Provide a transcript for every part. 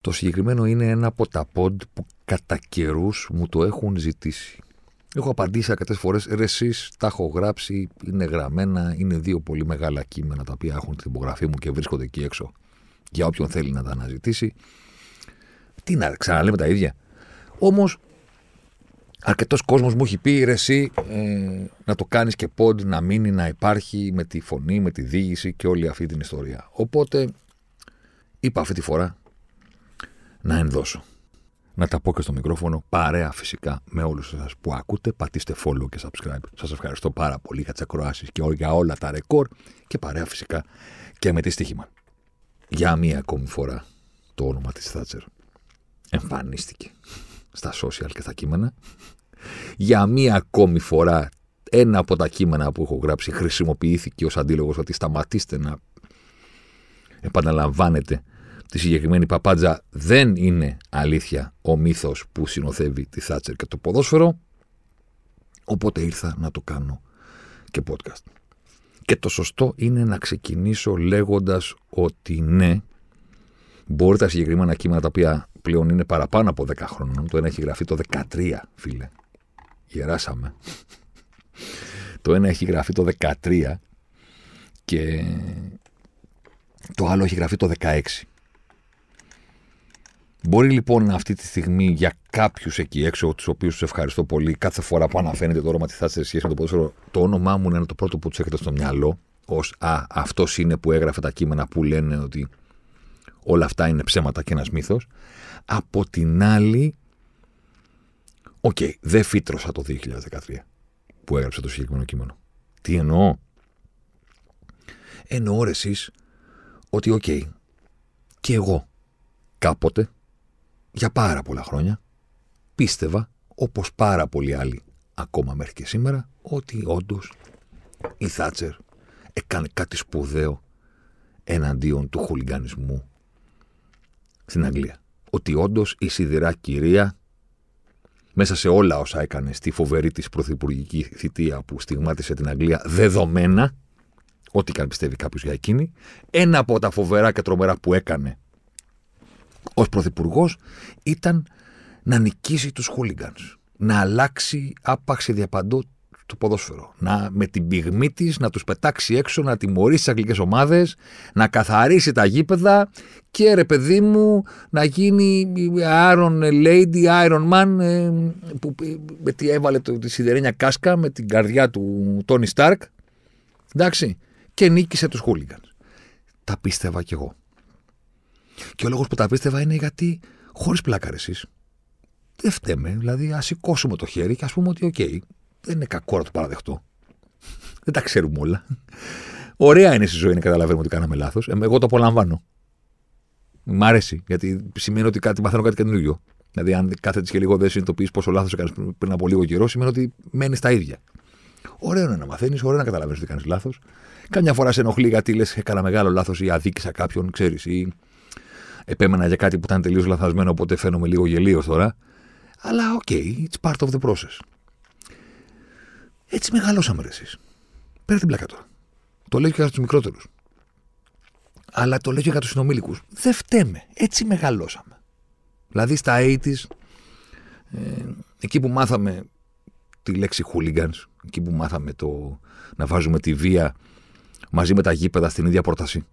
Το συγκεκριμένο είναι ένα από τα podcast που κατά καιρούς μου το έχουν ζητήσει. Έχω απαντήσει αρκετές φορές. Ρε σεις τα έχω γράψει, είναι γραμμένα, είναι δύο πολύ μεγάλα κείμενα τα οποία έχουν την υπογραφή μου και βρίσκονται εκεί έξω για όποιον θέλει να τα αναζητήσει. Τι να ξαναλέμε τα ίδια. Όμως, αρκετός κόσμος μου έχει πει ρε, εσύ ε, να το κάνεις και πόντ, να μείνει, να υπάρχει με τη φωνή, με τη διήγηση και όλη αυτή την ιστορία. Οπότε, είπα αυτή τη φορά να ενδώσω. Να τα πω και στο μικρόφωνο, παρέα φυσικά με όλους εσάς που ακούτε. Πατήστε follow και subscribe. Σας ευχαριστώ πάρα πολύ για τις ακροάσεις και για όλα τα ρεκόρ και παρέα φυσικά και με τη στοίχημα. Για μία ακόμη φορά το όνομα της Θάτσερ εμφανίστηκε στα social και στα κείμενα. Για μία ακόμη φορά ένα από τα κείμενα που έχω γράψει χρησιμοποιήθηκε ως αντίλογος ότι σταματήστε να επαναλαμβάνετε τη συγκεκριμένη παπάντζα δεν είναι αλήθεια ο μύθος που συνοθεύει τη Θάτσερ και το ποδόσφαιρο οπότε ήρθα να το κάνω και podcast. Και το σωστό είναι να ξεκινήσω λέγοντας ότι ναι, μπορεί τα συγκεκριμένα κείμενα τα οποία πλέον είναι παραπάνω από 10 χρόνων, το ένα έχει γραφεί το 13, φίλε. Γεράσαμε. το ένα έχει γραφεί το 13 και το άλλο έχει γραφεί το 16. Μπορεί λοιπόν αυτή τη στιγμή για κάποιους εκεί έξω, τους οποίους τους ευχαριστώ πολύ, κάθε φορά που αναφέρεται το όνομα της Θάτσα σε σχέση με το ποδόσφαιρο, το όνομά μου είναι το πρώτο που τους έχετε στο μυαλό, ως Α, αυτός είναι που έγραφε τα κείμενα που λένε ότι όλα αυτά είναι ψέματα και ένας μύθος. Από την άλλη, OK, okay, δεν φύτρωσα το 2013 που έγραψε το συγκεκριμένο κείμενο. Τι εννοώ; Εννοώ εσείς ότι OK, okay, και εγώ κάποτε για πάρα πολλά χρόνια πίστευα, όπως πάρα πολλοί άλλοι ακόμα μέχρι και σήμερα, ότι όντως η Θάτσερ έκανε κάτι σπουδαίο εναντίον του χουλιγανισμού στην Αγγλία. Ότι όντως η σιδηρά κυρία μέσα σε όλα όσα έκανε στη φοβερή της πρωθυπουργική θητεία που στιγμάτισε την Αγγλία δεδομένα, ό,τι και αν πιστεύει κάποιος για εκείνη, ένα από τα φοβερά και τρομερά που έκανε ω πρωθυπουργός ήταν να νικήσει τους χούλιγκανς. Να αλλάξει άπαξ διαπαντό το ποδόσφαιρο. Να, με την πυγμή της να τους πετάξει έξω, να τιμωρήσει τις αγγλικές ομάδες, να καθαρίσει τα γήπεδα και ρε παιδί μου να γίνει Iron Lady, Iron Man ε, που με τι έβαλε το, τη σιδερένια κάσκα με την καρδιά του Τόνι Σταρκ. Εντάξει. Και νίκησε τους χούλιγκανς. Τα πίστευα κι εγώ. Και ο λόγος που τα πίστευα είναι γιατί χωρίς πλάκα εσείς. Δεν φταίμε. Δηλαδή, ας σηκώσουμε το χέρι και ας πούμε ότι, οκ, δεν είναι κακό να το παραδεχτώ. δεν τα ξέρουμε όλα. Ωραία είναι στη ζωή να καταλαβαίνουμε ότι κάναμε λάθος. Ε, εγώ το απολαμβάνω. Μ' αρέσει, γιατί σημαίνει ότι κάτι, μαθαίνω κάτι καινούργιο. Δηλαδή, αν κάθεται και λίγο δεν συνειδητοποιείς πόσο λάθος έκανες πριν από λίγο καιρό, σημαίνει ότι μένεις τα ίδια. Ωραίο είναι να μαθαίνεις, ωραίο να καταλαβαίνεις ότι κάνεις λάθος. Καμιά φορά σε ενοχλεί γιατί λες: Έκανα μεγάλο λάθος ή αδίκησα κάποιον, ξέρεις, ή επέμενα για κάτι που ήταν τελείως λαθασμένο, οπότε φαίνομαι λίγο γελοίος τώρα. Αλλά OK, okay, it's part of the process. Έτσι μεγαλώσαμε ρε σεις. Πέρα την πλάκα τώρα. Το λέω και για τους μικρότερους. Αλλά το λέω και για τους συνομήλικους. Δεν φταίμε. Έτσι μεγαλώσαμε. Δηλαδή στα 80s, ε, εκεί που μάθαμε τη λέξη hooligans, εκεί που μάθαμε το να βάζουμε τη βία μαζί με τα γήπεδα στην ίδια πρόταση.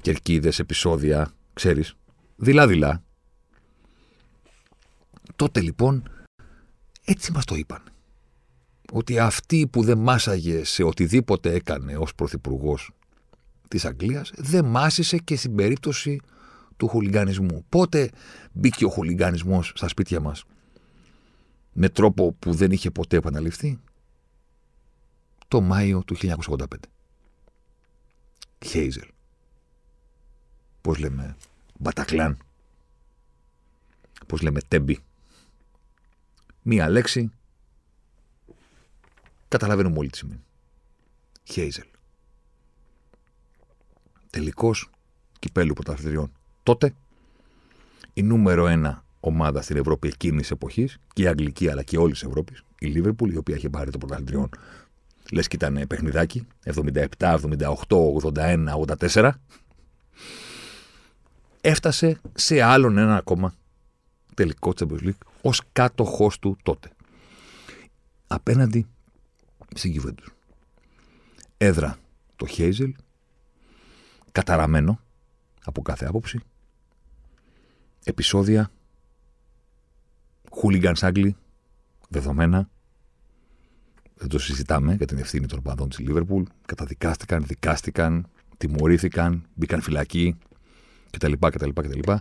Κερκίδες, επεισόδια, ξέρεις, δειλά-δειλά. Τότε λοιπόν έτσι μας το είπαν. Ότι αυτή που δεν μάσαγε σε οτιδήποτε έκανε ως πρωθυπουργός της Αγγλίας δεν μάσησε και στην περίπτωση του χουλιγανισμού. Πότε μπήκε ο χουλιγανισμός στα σπίτια μας με τρόπο που δεν είχε ποτέ επαναληφθεί; Το Μάιο του 1985. Χέιζελ. Πώς λέμε Μπατακλάν. Πώς λέμε Τέμπι. Μία λέξη καταλαβαίνουμε όλοι τι σημαίνει. Χέιζελ. Τελικός κυπέλου πρωταθλητριών. Τότε η νούμερο ένα ομάδα στην Ευρώπη εκείνης της εποχής, και η Αγγλική αλλά και όλης της Ευρώπης, η Λίβερπουλ, η οποία είχε πάρει το πρωταθλητριών, λες και ήταν παιχνιδάκι, 77, 78, 81, 84, έφτασε σε άλλον ένα ακόμα τελικό Champions League ως κάτοχός του τότε. Απέναντι στην Juventus. Έδρα το Χέιζελ, καταραμένο από κάθε άποψη, επεισόδια, χούλιγκανς Άγγλοι, δεδομένα, δεν το συζητάμε για την ευθύνη των παδών της Λίβερπουλ, καταδικάστηκαν, δικάστηκαν, τιμωρήθηκαν, μπήκαν φυλακοί κτλ. κτλ, κτλ.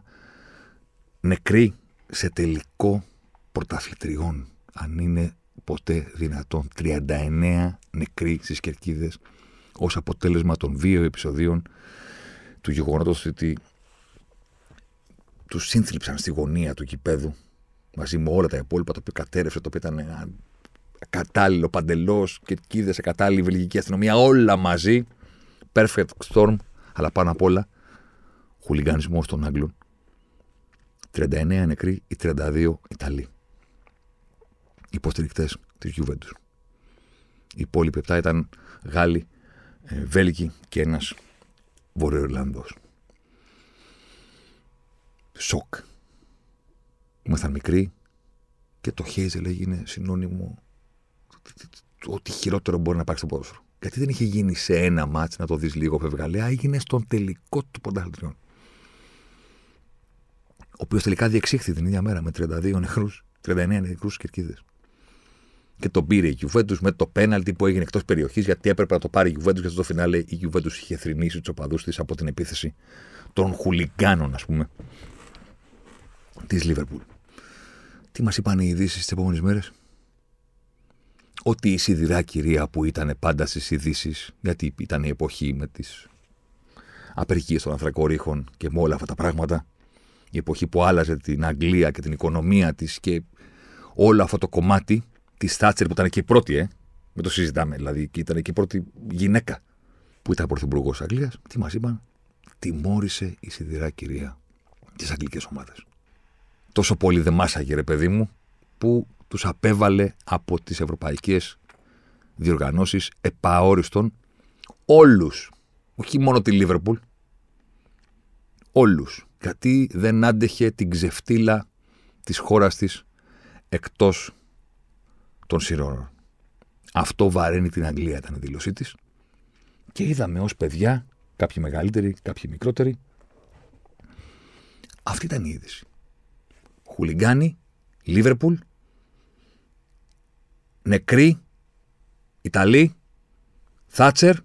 Νεκροί σε τελικό πρωταθλητριών, αν είναι ποτέ δυνατόν. 39 νεκροί στις κερκίδες ως αποτέλεσμα των δύο επεισοδίων του γεγονότος ότι τους σύνθλιψαν στη γωνία του κηπέδου μαζί με όλα τα υπόλοιπα, το οποίο κατέρευσε, το οποίο ήταν κατάλληλο παντελώς, κερκίδες σε κατάλληλη βελγική αστυνομία, όλα μαζί. Perfect storm, αλλά πάνω απ' όλα χουλιγανισμός των Άγγλων. 39 νεκροί ή 32 Ιταλοί. Υποστηρικτές της Juventus. Οι υπόλοιποι 7 ήταν Γάλλοι, ε, Βέλγοι και ένας Βορειοϊρλανδό. Σοκ. Ήμασταν μικροί και το Χέιζελ έγινε συνώνυμο ότι χειρότερο μπορεί να υπάρξει στο ποδόσφαιρο. Γιατί δεν είχε γίνει σε ένα μάτς, να το δεις λίγο φευγαλέα, έγινε στον τελικό του πρωταθλητριών. Ο οποίος τελικά διεξήχθη την ίδια μέρα με 32 νεκρούς, 39 νεκρούς κερκίδες. Και τον πήρε η Juventus με το πέναλτι που έγινε εκτός περιοχής, γιατί έπρεπε να το πάρει η Juventus, γιατί στο φινάλε η Juventus είχε θρυνήσει τους οπαδούς τη από την επίθεση των χουλιγκάνων, ας πούμε, της Λίβερπουλ. Τι μας είπαν οι ειδήσεις τις επόμενες μέρες, Ότι η σιδηρά κυρία που ήταν πάντα στις ειδήσεις, γιατί ήταν η εποχή με τις απεργίες των ανθρακορίχων και με όλα αυτά τα πράγματα, η εποχή που άλλαζε την Αγγλία και την οικονομία της και όλο αυτό το κομμάτι της Θάτσερ που ήταν και η πρώτη, ε, με το συζητάμε, δηλαδή και ήταν και η πρώτη γυναίκα που ήταν πρωθυπουργός Αγγλίας, τι μας είπαν, τιμώρησε η σιδηρά κυρία τι αγγλικές ομάδες. Τόσο πολύ δεν μάσαγε, ρε παιδί μου, που τους απέβαλε από τις ευρωπαϊκές διοργανώσεις επαόριστον όλους. Όχι μόνο τη Λίβερπουλ, όλους. Γιατί δεν άντεχε την ξεφτύλα της χώρας της εκτός των σειρών. Αυτό βαραίνει την Αγγλία, ήταν η δήλωσή της. Και είδαμε ως παιδιά, κάποιοι μεγαλύτεροι, κάποιοι μικρότεροι. Αυτή ήταν η είδηση. Χουλιγκάνι, Λίβερπουλ, νεκροί, Ιταλοί, Θάτσερ,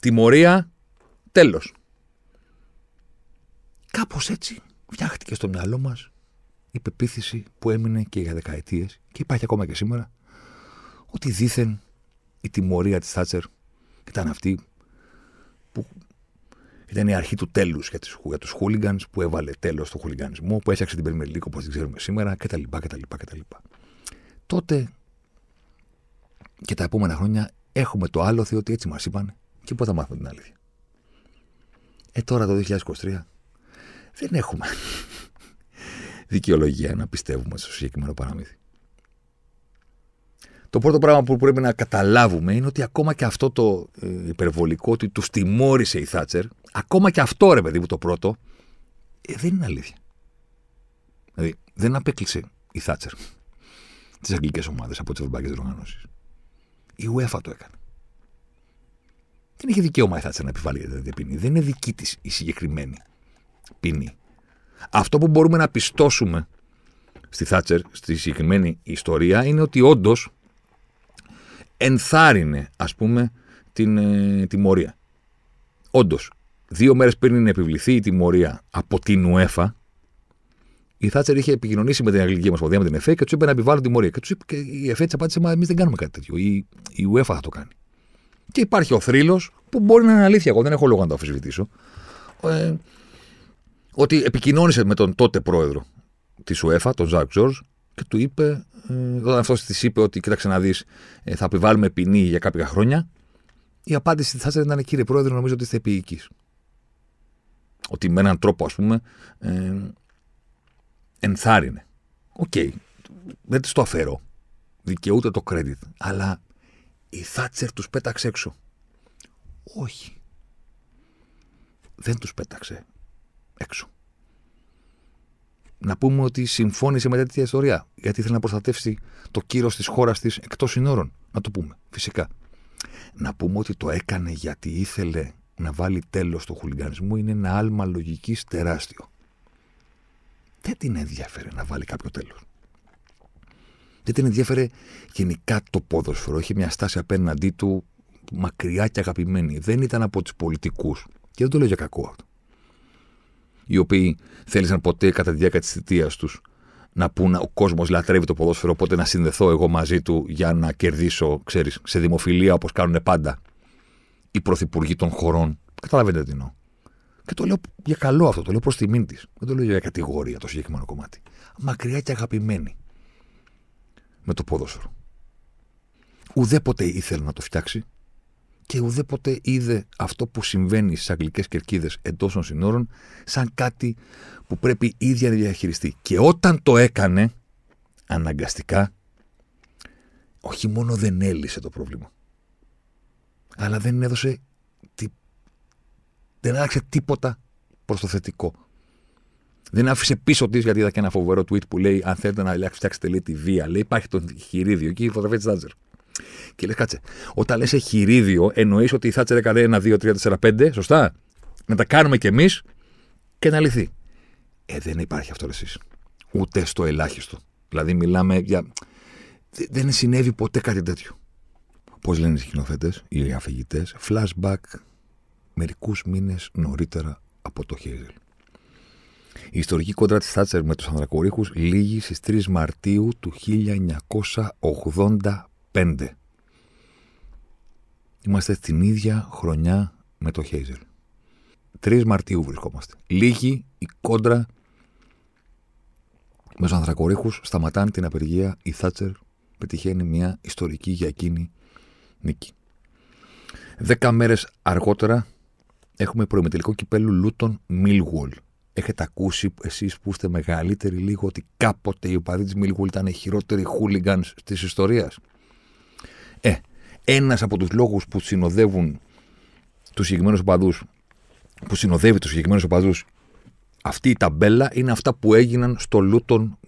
τιμωρία, τέλος. Κάπως έτσι φτιάχτηκε στο μυαλό μας η πεποίθηση που έμεινε και για δεκαετίες και υπάρχει ακόμα και σήμερα ότι δήθεν η τιμωρία της Θάτσερ ήταν αυτή που ήταν η αρχή του τέλους για, για τους χούλιγκανς που έβαλε τέλος στο χουλιγανισμό, που έφτιαξε την Premier όπως την ξέρουμε σήμερα κτλ. κτλ, κτλ. Τότε και τα επόμενα χρόνια έχουμε το άλοθη ότι έτσι μας είπαν και πότε θα μάθουμε την αλήθεια. Ε, τώρα το 2023 δεν έχουμε δικαιολογία να πιστεύουμε στο συγκεκριμένο παραμύθι. Το πρώτο πράγμα που πρέπει να καταλάβουμε είναι ότι ακόμα και αυτό το ε, υπερβολικό ότι του τιμώρησε η Θάτσερ, ακόμα και αυτό ρε παιδί μου το πρώτο, ε, δεν είναι αλήθεια. Δηλαδή δεν απέκλεισε η Θάτσερ τις αγγλικές ομάδες από τις ευρωπαϊκές διοργανώσεις. Η UEFA το έκανε. Δεν είχε δικαίωμα η Θάτσερ να επιβάλλει την ποινή. Δεν είναι δική της η συγκεκριμένη ποινή. Αυτό που μπορούμε να πιστώσουμε στη Θάτσερ, στη συγκεκριμένη ιστορία, είναι ότι όντως ενθάρρυνε, ας πούμε, την ε, τιμωρία. Όντως, δύο μέρες πριν είναι επιβληθεί η τιμωρία από την UEFA, η Θάτσερ είχε επικοινωνήσει με την Αγγλική Ομοσπονδία, με την ΕΦΕ και τους είπε να επιβάλλουν τιμωρία. Και, τους είπε, και η ΕΦΕ της απάντησε: Μα εμείς δεν κάνουμε κάτι τέτοιο. Η, η UEFA θα το κάνει. Και υπάρχει ο θρύλος που μπορεί να είναι αλήθεια. Εγώ δεν έχω λόγο να το αμφισβητήσω. Ε, ότι επικοινώνησε με τον τότε πρόεδρο της UEFA, τον Ζακ Τζορζ, και του είπε, ε, όταν αυτός της είπε ότι κοίταξε να δεις, ε, θα επιβάλλουμε ποινή για κάποια χρόνια, η απάντηση τη Θάτσερ ήταν κύριε πρόεδρε, νομίζω ότι είστε επιεικής. Ότι με έναν τρόπο, ας πούμε, ε, ενθάρρυνε. OK, okay. δεν της το αφαιρώ. Δικαιούται το credit. Αλλά η Θάτσερ τους πέταξε έξω. Όχι. Δεν τους πέταξε έξω. Να πούμε ότι συμφώνησε με τέτοια ιστορία. Γιατί ήθελε να προστατεύσει το κύρος της χώρας της εκτός συνόρων. Να το πούμε, φυσικά. Να πούμε ότι το έκανε γιατί ήθελε να βάλει τέλος στο χουλιγανισμό είναι ένα άλμα λογικής τεράστιο. Δεν την ενδιαφέρε να βάλει κάποιο τέλος. Δεν την ενδιαφέρε γενικά το ποδόσφαιρο. Είχε μια στάση απέναντί του μακριά και αγαπημένη. Δεν ήταν από τους πολιτικούς. Και δεν το λέω για κακό αυτό οι οποίοι θέλησαν ποτέ κατά τη διάρκεια της θητείας τους να πούν ο κόσμος λατρεύει το ποδόσφαιρο, οπότε να συνδεθώ εγώ μαζί του για να κερδίσω, ξέρεις, σε δημοφιλία όπως κάνουν πάντα οι πρωθυπουργοί των χωρών. Καταλαβαίνετε τι εννοώ. Και το λέω για καλό αυτό, το λέω προς τιμήν της. Δεν το λέω για κατηγορία το συγκεκριμένο κομμάτι. Μακριά και αγαπημένη με το ποδόσφαιρο. Ουδέποτε ήθελε να το φτιάξει και ουδέποτε είδε αυτό που συμβαίνει στις αγγλικές κερκίδες εντός των συνόρων σαν κάτι που πρέπει ίδια να διαχειριστεί. Και όταν το έκανε, αναγκαστικά, όχι μόνο δεν έλυσε το πρόβλημα, αλλά δεν έδωσε. Τι... Δεν άλλαξε τίποτα προς το θετικό. Δεν άφησε πίσω της, γιατί είδα και ένα φοβερό tweet που λέει: Αν θέλετε να φτιάξετε λέει, τη βία, λέει: Υπάρχει το χειρίδιο εκεί, η φωτογραφία της Τάτζερ. Και λες, κάτσε. Όταν λες εχειρίδιο, εννοείς ότι η Θάτσερ έκανε ένα, δύο, τρία, τέσσερα, πέντε, σωστά; Να τα κάνουμε κι εμείς και να λυθεί. Ε, δεν υπάρχει αυτό εσεί. Ούτε στο ελάχιστο. Δηλαδή, μιλάμε για. Δεν συνέβη ποτέ κάτι τέτοιο. Πώς λένε οι σκηνοθέτες, οι αφηγητές, flashback μερικούς μήνες νωρίτερα από το Χέιζελ. Η ιστορική κόντρα της Θάτσερ με τους Ανδρακορίχου λήγει στις 3 Μαρτίου του 1985. Είμαστε στην ίδια χρονιά με το Χέιζελ. 3 Μαρτίου βρισκόμαστε. Λίγη η κόντρα με τους Ανθρακορίχους. Σταματάνε την απεργία. Η Θάτσερ πετυχαίνει μια ιστορική για εκείνη νίκη. Δέκα μέρες αργότερα έχουμε προημετελικό κυπέλου Λούτον Μίλγουολ. Έχετε ακούσει εσείς που είστε μεγαλύτεροι λίγο ότι κάποτε οι οπαδοί της Μίλγουολ ήταν οι χειρότεροι χούλιγκανς της ιστορίας; Ε, ένας από τους λόγους που συνοδεύουν τους συγκεκριμένους οπαδούς, που συνοδεύει τους συγκεκριμένους οπαδούς αυτή η ταμπέλα είναι αυτά που έγιναν στο Λούτον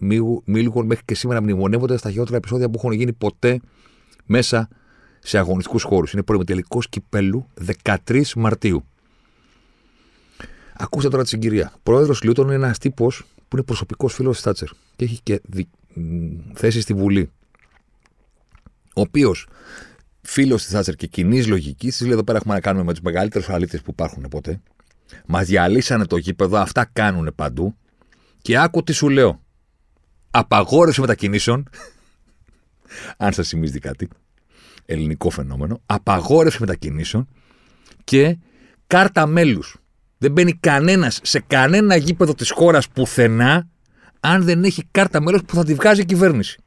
Μίλγον μέχρι και σήμερα μνημονεύονται στα χειρότερα επεισόδια που έχουν γίνει ποτέ μέσα σε αγωνιστικούς χώρους. Είναι προημετελικός κυπέλου 13 Μαρτίου. Ακούστε τώρα τη συγκυρία. Πρόεδρος Λούτον είναι ένας τύπος που είναι προσωπικός φίλος της Τάτσερ και έχει και δι... θέση στη Βουλή. Ο οποίος φίλος της Θάτσερ και κοινής λογικής, της λέει εδώ πέρα έχουμε να κάνουμε με τους μεγαλύτερους αλήτες που υπάρχουν ποτέ. Μας διαλύσανε το γήπεδο, αυτά κάνουν παντού. Και άκου τι σου λέω. Απαγόρευση μετακινήσεων. αν σας θυμίζει κάτι. Ελληνικό φαινόμενο. Απαγόρευση μετακινήσεων και κάρτα μέλους. Δεν μπαίνει κανένας σε κανένα γήπεδο της χώρας πουθενά αν δεν έχει κάρτα μέλο που θα τη βγάζει η κυβέρνηση.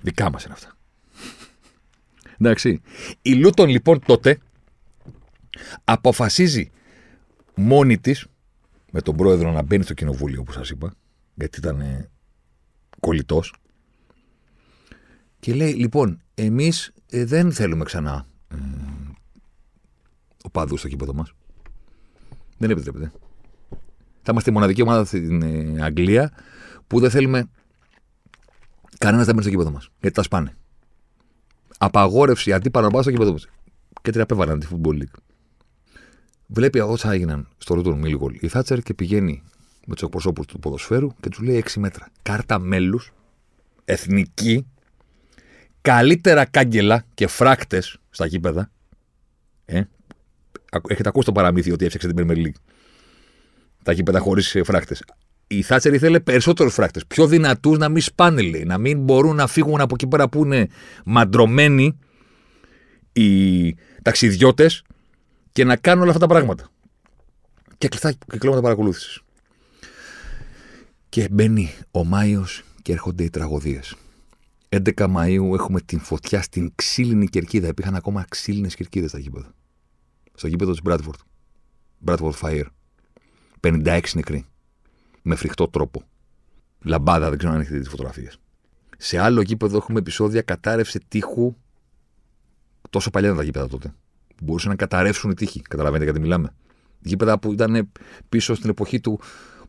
Δικά μας είναι αυτά. Εντάξει. Η Λούτον λοιπόν τότε αποφασίζει μόνη της, με τον πρόεδρο να μπαίνει στο κοινοβούλιο, όπως σας είπα, γιατί ήταν ε, κολλητός. Και λέει, λοιπόν, εμείς ε, δεν θέλουμε ξανά ε, οπαδούς στο κήπεδο μας. Δεν επιτρέπεται. Θα είμαστε η μοναδική ομάδα στην ε, Αγγλία που δεν θέλουμε κανένας να μπαίνει στο κήπεδο μας. Γιατί τα σπάνε απαγόρευση αντί παραμπά στο κήπεδο Και την απέβαλαν τη Football League. Βλέπει όσα έγιναν στο Ρούτον Μίλγολ η Θάτσερ και πηγαίνει με τους εκπροσώπους του ποδοσφαίρου και τους λέει 6 μέτρα. Κάρτα μέλους, εθνική, καλύτερα κάγκελα και φράκτες στα γήπεδα. Ε, έχετε ακούσει το παραμύθι ότι έφτιαξε την Premier League; Τα γήπεδα χωρίς φράκτες. Η Θάτσερ ήθελε περισσότερους φράχτε. Πιο δυνατούς να μην σπάνε, λέει. Να μην μπορούν να φύγουν από εκεί πέρα που είναι μαντρωμένοι οι ταξιδιώτες και να κάνουν όλα αυτά τα πράγματα. Και κλειστά κυκλώματα παρακολούθησης. Και μπαίνει ο Μάιος και έρχονται οι τραγωδίες. 11 Μαου έχουμε την φωτιά στην ξύλινη κερκίδα. Υπήρχαν ακόμα ξύλινες κερκίδες στα γήπεδα. Στο γήπεδο της Bradford. Bradford Fire. 56 νεκροί. Με φρικτό τρόπο. Λαμπάδα, δεν ξέρω αν έχετε τις φωτογραφίες. Σε άλλο γήπεδο έχουμε επεισόδια κατάρρευση τείχου. Τόσο παλιά ήταν τα γήπεδα τότε. Μπορούσαν να καταρρεύσουν οι τείχοι. Καταλαβαίνετε γιατί μιλάμε. Γήπεδα που ήταν πίσω στην εποχή του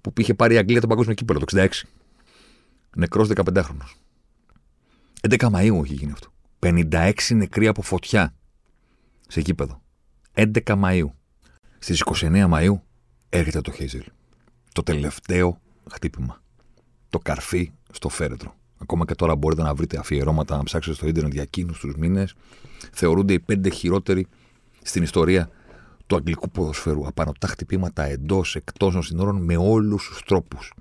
που είχε πάρει η Αγγλία τον παγκόσμιο κύπελο το 66. Νεκρός 15χρονο. 11 Μαου έχει γίνει αυτό. 56 νεκροί από φωτιά σε γήπεδο. 11 Μαου. Στις 29 Μαου έρχεται το Χέιζελ. Το τελευταίο χτύπημα. Το καρφί στο φέρετρο. Ακόμα και τώρα μπορείτε να βρείτε αφιερώματα, να ψάξετε στο ίντερνετ για εκείνους τους μήνες. Θεωρούνται οι πέντε χειρότεροι στην ιστορία του αγγλικού ποδοσφαίρου. Απανοτά χτυπήματα εντός, εκτός των συνόρων με όλους τους τρόπους.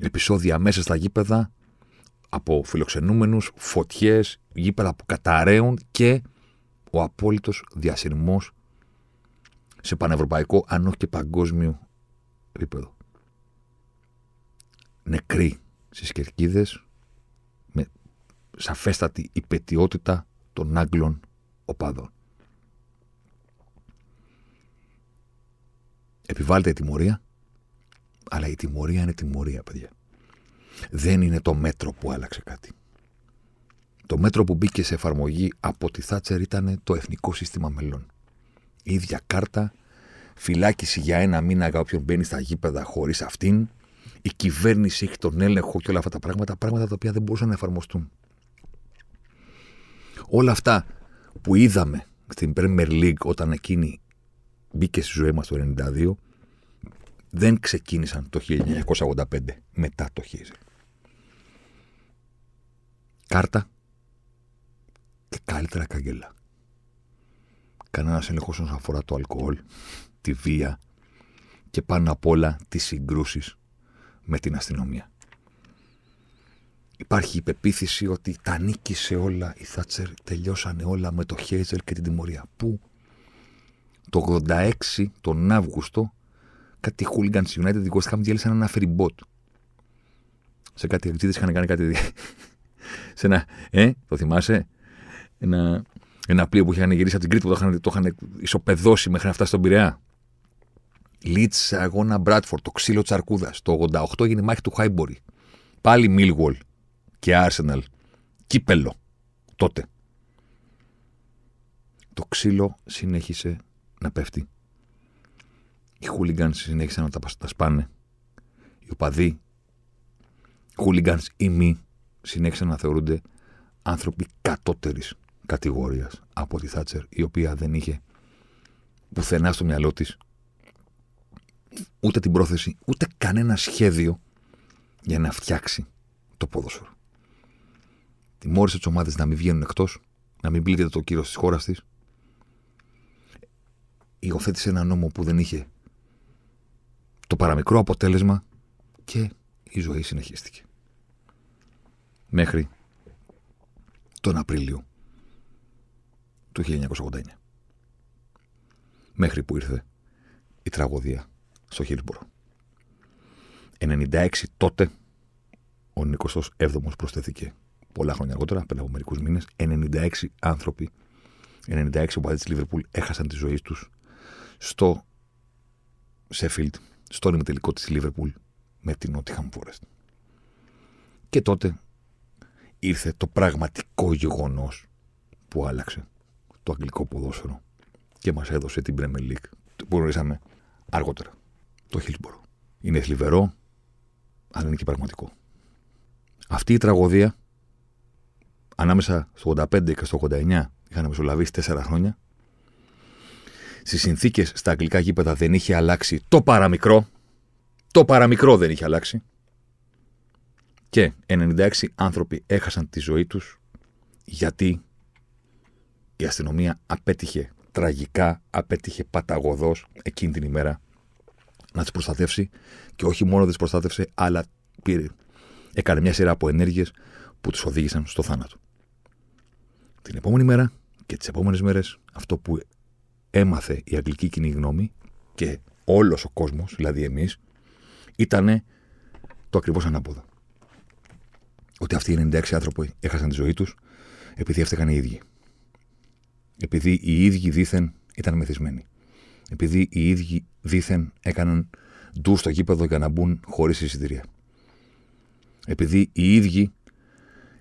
Επισόδια μέσα στα γήπεδα από φιλοξενούμενους, φωτιές, γήπεδα που καταραίουν και ο απόλυτος διασυρμός σε πανευρωπαϊκό, αν όχι και παγκόσμιο επίπεδο. Νεκροί στις κερκίδες με σαφέστατη υπετιότητα των Άγγλων οπαδών. Επιβάλλεται η τιμωρία, αλλά η τιμωρία είναι τιμωρία, παιδιά. Δεν είναι το μέτρο που άλλαξε κάτι. Το μέτρο που μπήκε σε εφαρμογή από τη Θάτσερ ήταν το εθνικό σύστημα μελών. Η ίδια κάρτα, φυλάκιση για ένα μήνα για όποιον μπαίνει στα γήπεδα χωρίς αυτήν, η κυβέρνηση έχει τον έλεγχο και όλα αυτά τα πράγματα, πράγματα τα οποία δεν μπορούσαν να εφαρμοστούν. Όλα αυτά που είδαμε στην Premier League όταν εκείνη μπήκε στη ζωή μας το 1992 δεν ξεκίνησαν το 1985 μετά το Χίζελ. Κάρτα και καλύτερα καγγελά. Κανένας έλεγχος όσον αφορά το αλκοόλ, τη βία και πάνω απ' όλα τις συγκρούσεις με την αστυνομία. Υπάρχει η πεποίθηση ότι τα νίκησε όλα, οι Θάτσερ τελειώσανε όλα με το Χέιζελ και την τιμωρία. Πού; Το 86 τον Αύγουστο κάτι hooligans United η West Ham διέλυσαν ένα ferry Σε κάτι εξήτες είχαν κάνει κάτι... σε ένα... Ε, το θυμάσαι; Ένα, ένα πλοίο που είχαν γυρίσει από την Κρήτη που το είχαν, το είχαν ισοπεδώσει μέχρι να φτάσει στον Πειραιά. Λίτ σε αγώνα Μπράτφορντ, το ξύλο της Αρκούδας. Το 88 έγινε η μάχη του Χάιμπορι. Πάλι Μίλγουολ και Άρσεναλ. Κύπελο. Τότε. Το ξύλο συνέχισε να πέφτει. Οι χούλιγκανς συνέχισαν να τα, τα σπάνε. Οι οπαδοί, χούλιγκανς ή μη, συνέχισαν να θεωρούνται άνθρωποι κατώτερης κατηγορίας από τη Θάτσερ, η οποία δεν είχε πουθενά στο μυαλό της ούτε την πρόθεση, ούτε κανένα σχέδιο για να φτιάξει το ποδόσφαιρο. Τιμώρησε τις ομάδες να μην βγαίνουν εκτός, να μην πλήττεται το κύριο της χώρας της. Υιοθέτησε ένα νόμο που δεν είχε το παραμικρό αποτέλεσμα και η ζωή συνεχίστηκε. Μέχρι τον Απρίλιο του 1989. Μέχρι που ήρθε η τραγωδία στο Χίλσμπορο. 96 τότε ο 27ος προσθέθηκε πολλά χρόνια αργότερα, πριν από μερικούς μήνες. 96 άνθρωποι, 96 οπαδοί της Λίβερπουλ έχασαν τη ζωή τους στο Σεφίλτ στον ημιτελικό της Λίβερπουλ με την Nottingham Forest. Και τότε ήρθε το πραγματικό γεγονός που άλλαξε το αγγλικό ποδόσφαιρο και μας έδωσε την Premier League που γνωρίσαμε αργότερα. Το Hillsborough. Είναι θλιβερό, αλλά είναι και πραγματικό. Αυτή η τραγωδία ανάμεσα στο 85 και στο 89 είχαν μεσολαβήσει τέσσερα χρόνια στις συνθήκες στα αγγλικά γήπεδα δεν είχε αλλάξει το παραμικρό. Το παραμικρό δεν είχε αλλάξει. Και 96 άνθρωποι έχασαν τη ζωή τους γιατί η αστυνομία απέτυχε τραγικά, απέτυχε παταγωδός εκείνη την ημέρα να τις προστατεύσει και όχι μόνο τις προστάτευσε, αλλά πήρε, έκανε μια σειρά από ενέργειες που του οδήγησαν στο θάνατο. Την επόμενη μέρα και τις επόμενες μέρες, αυτό που έμαθε η αγγλική κοινή γνώμη και όλος ο κόσμος, δηλαδή εμείς, ήταν το ακριβώς ανάποδο. Ότι αυτοί οι 96 άνθρωποι έχασαν τη ζωή τους επειδή έφταιγαν οι ίδιοι. Επειδή οι ίδιοι δήθεν ήταν μεθυσμένοι. Επειδή οι ίδιοι δήθεν έκαναν ντου στο γήπεδο για να μπουν χωρίς εισιτηρία. Επειδή οι ίδιοι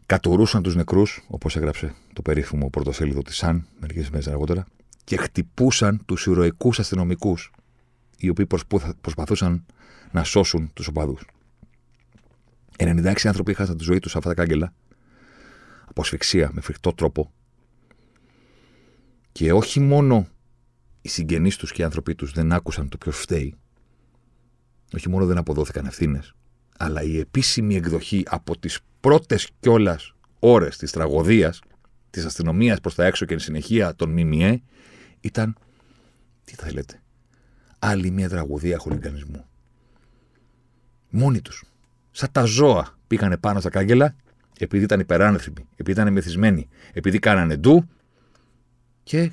κατορούσαν τους νεκρούς, όπως έγραψε το περίφημο πρωτοσέλιδο της ΣΑΝ μερικές μέρες αργότερα, και χτυπούσαν τους ηρωικούς αστυνομικούς, οι οποίοι προσπαθούσαν να σώσουν τους οπαδούς. 96 άνθρωποι είχαν τη ζωή τους σε αυτά τα κάγκελα, από ασφυξία, με φρικτό τρόπο. Και όχι μόνο οι συγγενείς τους και οι άνθρωποι τους δεν άκουσαν το ποιος φταίει, όχι μόνο δεν αποδόθηκαν ευθύνες, αλλά η επίσημη εκδοχή από τις πρώτες κιόλας ώρες της τραγωδίας της αστυνομίας προς τα έξω και εν συνεχεία των ΜΜΕ ήταν. Τι θέλετε. Άλλη μια τραγωδία χολιγανισμού. Μόνοι τους. Σαν τα ζώα πήγανε πάνω στα κάγκελα επειδή ήταν υπεράνθρωποι, επειδή ήταν μεθυσμένοι, επειδή κάνανε ντου και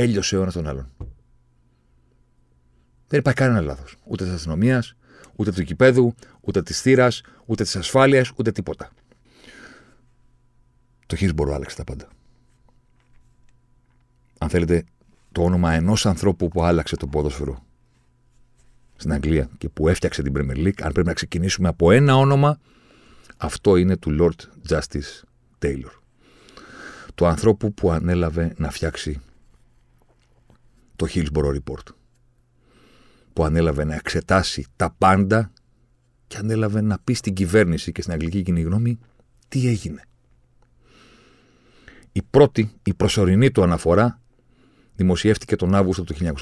έλειωσε ο ένας τον άλλον. Δεν υπάρχει κανένας λάθος. Ούτε της αστυνομίας, ούτε του κηπέδου, ούτε της θύρας, ούτε της ασφάλειας, ούτε τίποτα. Το Χίσμπορο άλλαξε τα πάντα. Αν θέλετε, το όνομα ενός ανθρώπου που άλλαξε το ποδόσφαιρο στην Αγγλία και που έφτιαξε την Premier League, αν πρέπει να ξεκινήσουμε από ένα όνομα, αυτό είναι του Lord Justice Taylor. Του ανθρώπου που ανέλαβε να φτιάξει το Hillsborough Report. Που ανέλαβε να εξετάσει τα πάντα και ανέλαβε να πει στην κυβέρνηση και στην αγγλική κοινή γνώμη τι έγινε. Η πρώτη, η προσωρινή του αναφορά δημοσιεύτηκε τον Αύγουστο του 1989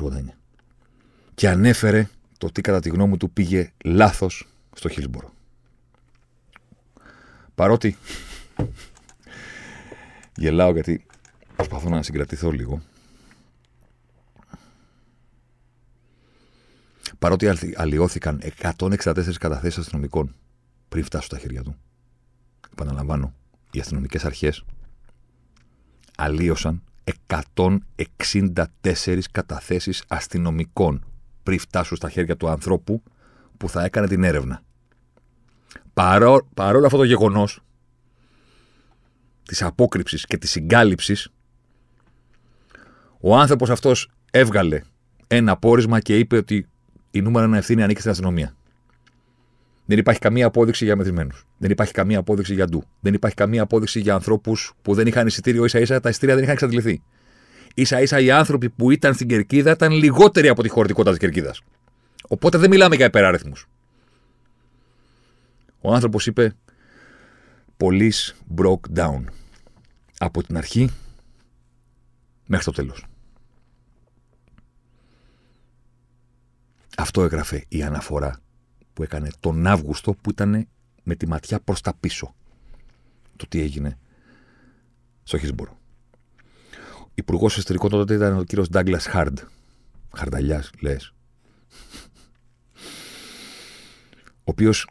και ανέφερε το τι κατά τη γνώμη του πήγε λάθος στο Χίλσμπορο. Παρότι γελάω γιατί προσπαθώ να συγκρατηθώ λίγο. Παρότι αλλοιώθηκαν 164 καταθέσεις αστυνομικών πριν φτάσουν στα χέρια του. Επαναλαμβάνω, οι αστυνομικές αρχές αλλίωσαν 164 καταθέσεις αστυνομικών πριν φτάσουν στα χέρια του ανθρώπου που θα έκανε την έρευνα. Παρό, παρόλο αυτό το γεγονός της απόκρυψης και της συγκάλυψης, ο άνθρωπος αυτός έβγαλε ένα πόρισμα και είπε ότι η νούμερα ένα ευθύνη ανήκει στην αστυνομία. Δεν υπάρχει καμία απόδειξη για μεθυσμένους. Δεν υπάρχει καμία απόδειξη για ντου. Δεν υπάρχει καμία απόδειξη για ανθρώπους που δεν είχαν εισιτήριο ίσα ίσα, τα εισιτήρια δεν είχαν εξαντληθεί. σα ίσα οι άνθρωποι που ήταν στην κερκίδα ήταν λιγότεροι από τη χωρητικότητα της κερκίδας. Οπότε δεν μιλάμε για υπεράριθμους. Ο άνθρωπος είπε Police broke down. Από την αρχή μέχρι το τέλος. Αυτό έγραφε η αναφορά που έκανε τον Αύγουστο που ήταν με τη ματιά προς τα πίσω το τι έγινε στο Χίσμπορο. Υπουργός Εσωτερικών τότε ήταν ο κύριος Ντάγκλας Χάρντ. Χαρδαλιά, λες. Ο οποίος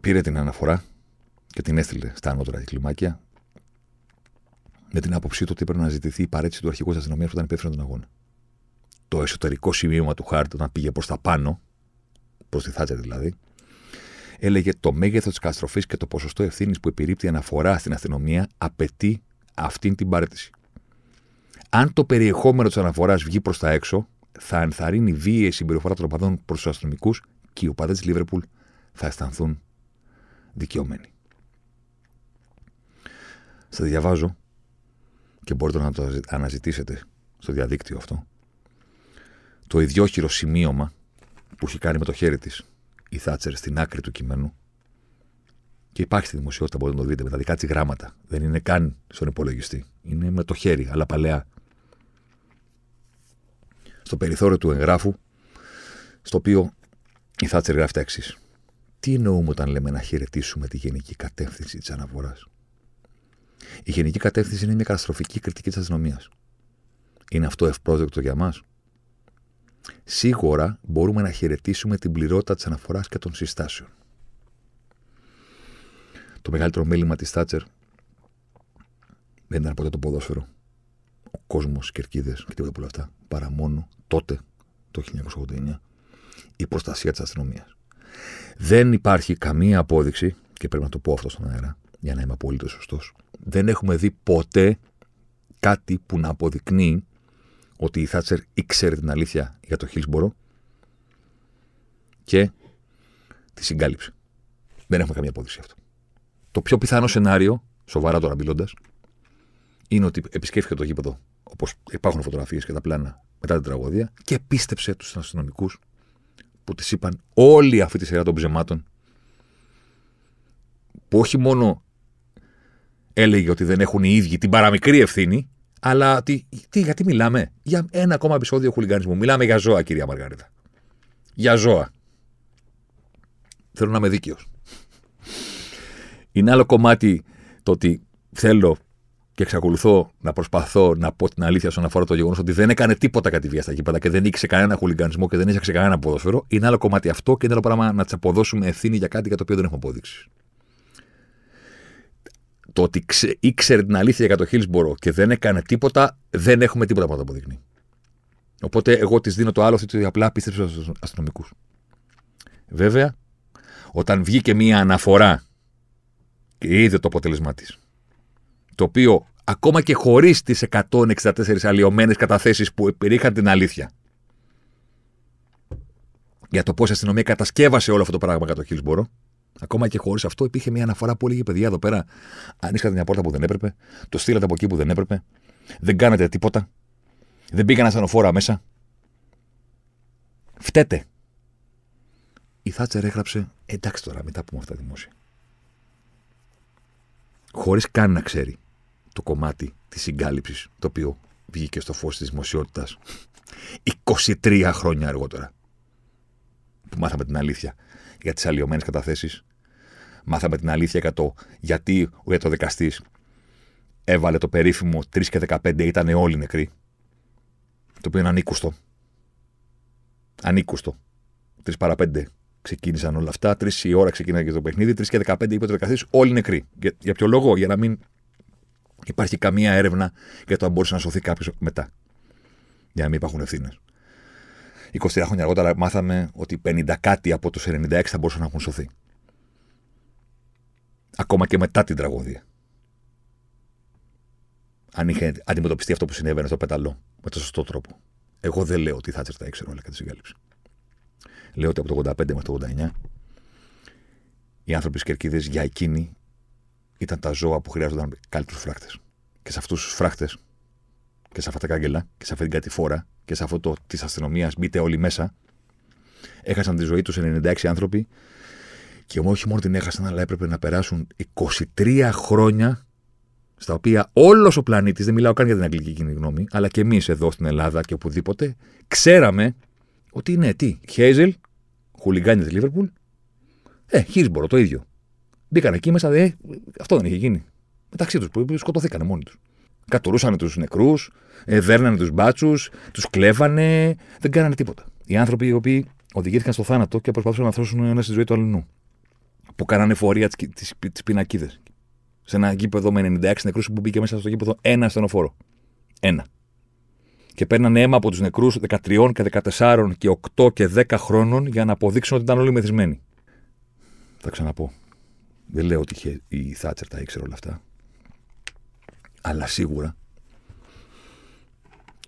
πήρε την αναφορά και την έστειλε στα ανώτερα κλιμάκια με την άποψή του ότι έπρεπε να ζητηθεί η παρέτηση του αρχηγού της αστυνομίας που ήταν υπεύθυνο τον αγώνα. Το εσωτερικό σημείωμα του Χάρτ, όταν πήγε προς τα πάνω, προς τη Θάτσα δηλαδή, έλεγε το μέγεθος της καταστροφής και το ποσοστό ευθύνης που επιρρύπτει αναφορά στην αστυνομία απαιτεί αυτή την παρέτηση. Αν το περιεχόμενο της αναφοράς βγει προς τα έξω, θα ενθαρρύνει βίαιη συμπεριφορά των οπαδών προς τους αστυνομικούς και οι οπαδές της Λίβερπουλ θα αισθανθούν δικαιωμένοι. Σας διαβάζω και μπορείτε να το αναζητήσετε στο διαδίκτυο αυτό. Το ιδιόχειρο σημείωμα που έχει κάνει με το χέρι της η Θάτσερ στην άκρη του κειμένου. Και υπάρχει στη δημοσιότητα, μπορείτε να το δείτε, με τα δικά της γράμματα. Δεν είναι καν στον υπολογιστή. Είναι με το χέρι, αλλά παλαιά. Στο περιθώριο του εγγράφου, στο οποίο η Θάτσερ γράφει τα εξής. Τι εννοούμε όταν λέμε να χαιρετήσουμε τη γενική κατεύθυνση της αναφοράς; Η γενική κατεύθυνση είναι μια καταστροφική κριτική της αστυνομίας. Είναι αυτό ευπρόσδεκτο για μας; Σίγουρα μπορούμε να χαιρετήσουμε την πληρότητα της αναφοράς και των συστάσεων. Το μεγαλύτερο μέλημα της Θάτσερ δεν ήταν ποτέ το ποδόσφαιρο, ο κόσμος, οι κερκίδες και τίποτα από όλα αυτά. Παρά μόνο τότε, το 1989, η προστασία της αστυνομίας. Δεν υπάρχει καμία απόδειξη, και πρέπει να το πω αυτό στον αέρα, για να είμαι απόλυτο σωστός. Δεν έχουμε δει ποτέ κάτι που να αποδεικνύει ότι η Θάτσερ ήξερε την αλήθεια για το Χίλσμπορο και τη συγκάλυψε. Δεν έχουμε καμία απόδειξη αυτό. Το πιο πιθανό σενάριο, σοβαρά τώρα μιλώντας, είναι ότι επισκέφθηκε το γήπεδο, όπως υπάρχουν φωτογραφίες και τα πλάνα μετά την τραγωδία, και πίστεψε τους αστυνομικούς που της είπαν όλη αυτή τη σειρά των ψεμάτων, που όχι μόνο έλεγε ότι δεν έχουν οι ίδιοι την παραμικρή ευθύνη, αλλά τι, τι, γιατί μιλάμε; Για ένα ακόμα επεισόδιο χουλιγανισμού. Μιλάμε για ζώα, κυρία Μαργαρίτα. Για ζώα. Θέλω να είμαι δίκαιος. Είναι άλλο κομμάτι το ότι θέλω και εξακολουθώ να προσπαθώ να πω την αλήθεια όσον αφορά το γεγονός ότι δεν έκανε τίποτα κατά τη βία στα γήπεδα και δεν ήξερε κανένα χουλιγανισμό και δεν ήξερε κανένα ποδόσφαιρο. Είναι άλλο κομμάτι αυτό και είναι άλλο πράγμα να της αποδώσουμε ευθύνη για κάτι για το οποίο δεν έχουμε απόδειξη το ότι ήξερε την αλήθεια για το Χίλσμπορο και δεν έκανε τίποτα, δεν έχουμε τίποτα που να το αποδεικνύει. Οπότε εγώ της δίνω το άλλο ότι απλά πίστεψε στους αστυνομικούς. Βέβαια, όταν βγήκε μία αναφορά και είδε το αποτέλεσμά της, το οποίο ακόμα και χωρίς τις 164 αλλοιωμένες καταθέσεις που περιείχαν την αλήθεια, για το πώς η αστυνομία κατασκεύασε όλο αυτό το πράγμα για το Χίλσμπορο, Ακόμα και χωρίς αυτό υπήρχε μια αναφορά που έλεγε: Παιδιά, εδώ πέρα ανοίξατε μια πόρτα που δεν έπρεπε, το στείλατε από εκεί που δεν έπρεπε, δεν κάνατε τίποτα, δεν πήγαν ασθενοφόρα μέσα. Φταίτε. Η Θάτσερ έγραψε: Εντάξει τώρα, μετά πούμε αυτά δημόσια. Χωρίς καν να ξέρει το κομμάτι της συγκάλυψης το οποίο βγήκε στο φως της δημοσιότητας 23 χρόνια αργότερα. Που μάθαμε την αλήθεια για τις αλλοιωμένες καταθέσεις. Μάθαμε την αλήθεια για το γιατί ο δικαστή έβαλε το περίφημο 3 και 15 ήταν όλοι νεκροί. Το οποίο είναι ανήκουστο. Ανήκουστο. 3 παρα 5 ξεκίνησαν όλα αυτά. 3 η ώρα ξεκίνησε και το παιχνίδι. 3 και 15 είπε ο δικαστής όλοι νεκροί. Για, για ποιο λόγο, για να μην υπάρχει καμία έρευνα για το αν μπορούσε να σωθεί κάποιος μετά. Για να μην υπάρχουν ευθύνες. 23 χρόνια αργότερα μάθαμε ότι 50 κάτι από τους 96 θα μπορούσαν να έχουν σωθεί. Ακόμα και μετά την τραγωδία. Αν είχε αντιμετωπιστεί αυτό που συνέβαινε στο πεταλό με τον σωστό τρόπο. Εγώ δεν λέω ότι η Θάτσερ τα ήξερε όλα και τη συγκάλυψε. Λέω ότι από το 85 μέχρι το 89 οι άνθρωποι της Κερκίδε για εκείνη ήταν τα ζώα που χρειάζονταν καλύτερους φράχτες. Και σε αυτούς τους φράχτες και σε αυτά τα κάγκελα και σε αυτή την κατηφόρα και σε αυτό το της αστυνομίας, μπείτε όλοι μέσα. Έχασαν τη ζωή τους 96 άνθρωποι και όχι μόνο την έχασαν, αλλά έπρεπε να περάσουν 23 χρόνια στα οποία όλος ο πλανήτης, δεν μιλάω καν για την αγγλική κοινή γνώμη, αλλά και εμείς εδώ στην Ελλάδα και οπουδήποτε, ξέραμε ότι είναι τι. Χέιζελ, χουλιγκάνι τη Λίβερπουλ, ε, Χίσμπορο το ίδιο. Μπήκαν εκεί μέσα, δε, αυτό δεν είχε γίνει. Μεταξύ τους που σκοτωθήκανε μόνοι τους. Κατουρούσαν τους νεκρούς, ε, δέρνανε τους μπάτσους, τους κλέβανε, δεν κάνανε τίποτα. Οι άνθρωποι οι οποίοι οδηγήθηκαν στο θάνατο και προσπαθούσαν να θρώσουν ένα στη ζωή του αλλού. Που κάνανε φορεία τις πινακίδες. Σε ένα γήπεδο με 96 νεκρούς που μπήκε μέσα στο γήπεδο ένα ασθενοφόρο. Ένα. Και παίρνανε αίμα από τους νεκρούς 13 και 14 και 8 και 10 χρόνων για να αποδείξουν ότι ήταν όλοι μεθυσμένοι. Θα ξαναπώ. Δεν λέω ότι η Θάτσερ τα ήξερε όλα αυτά. Αλλά σίγουρα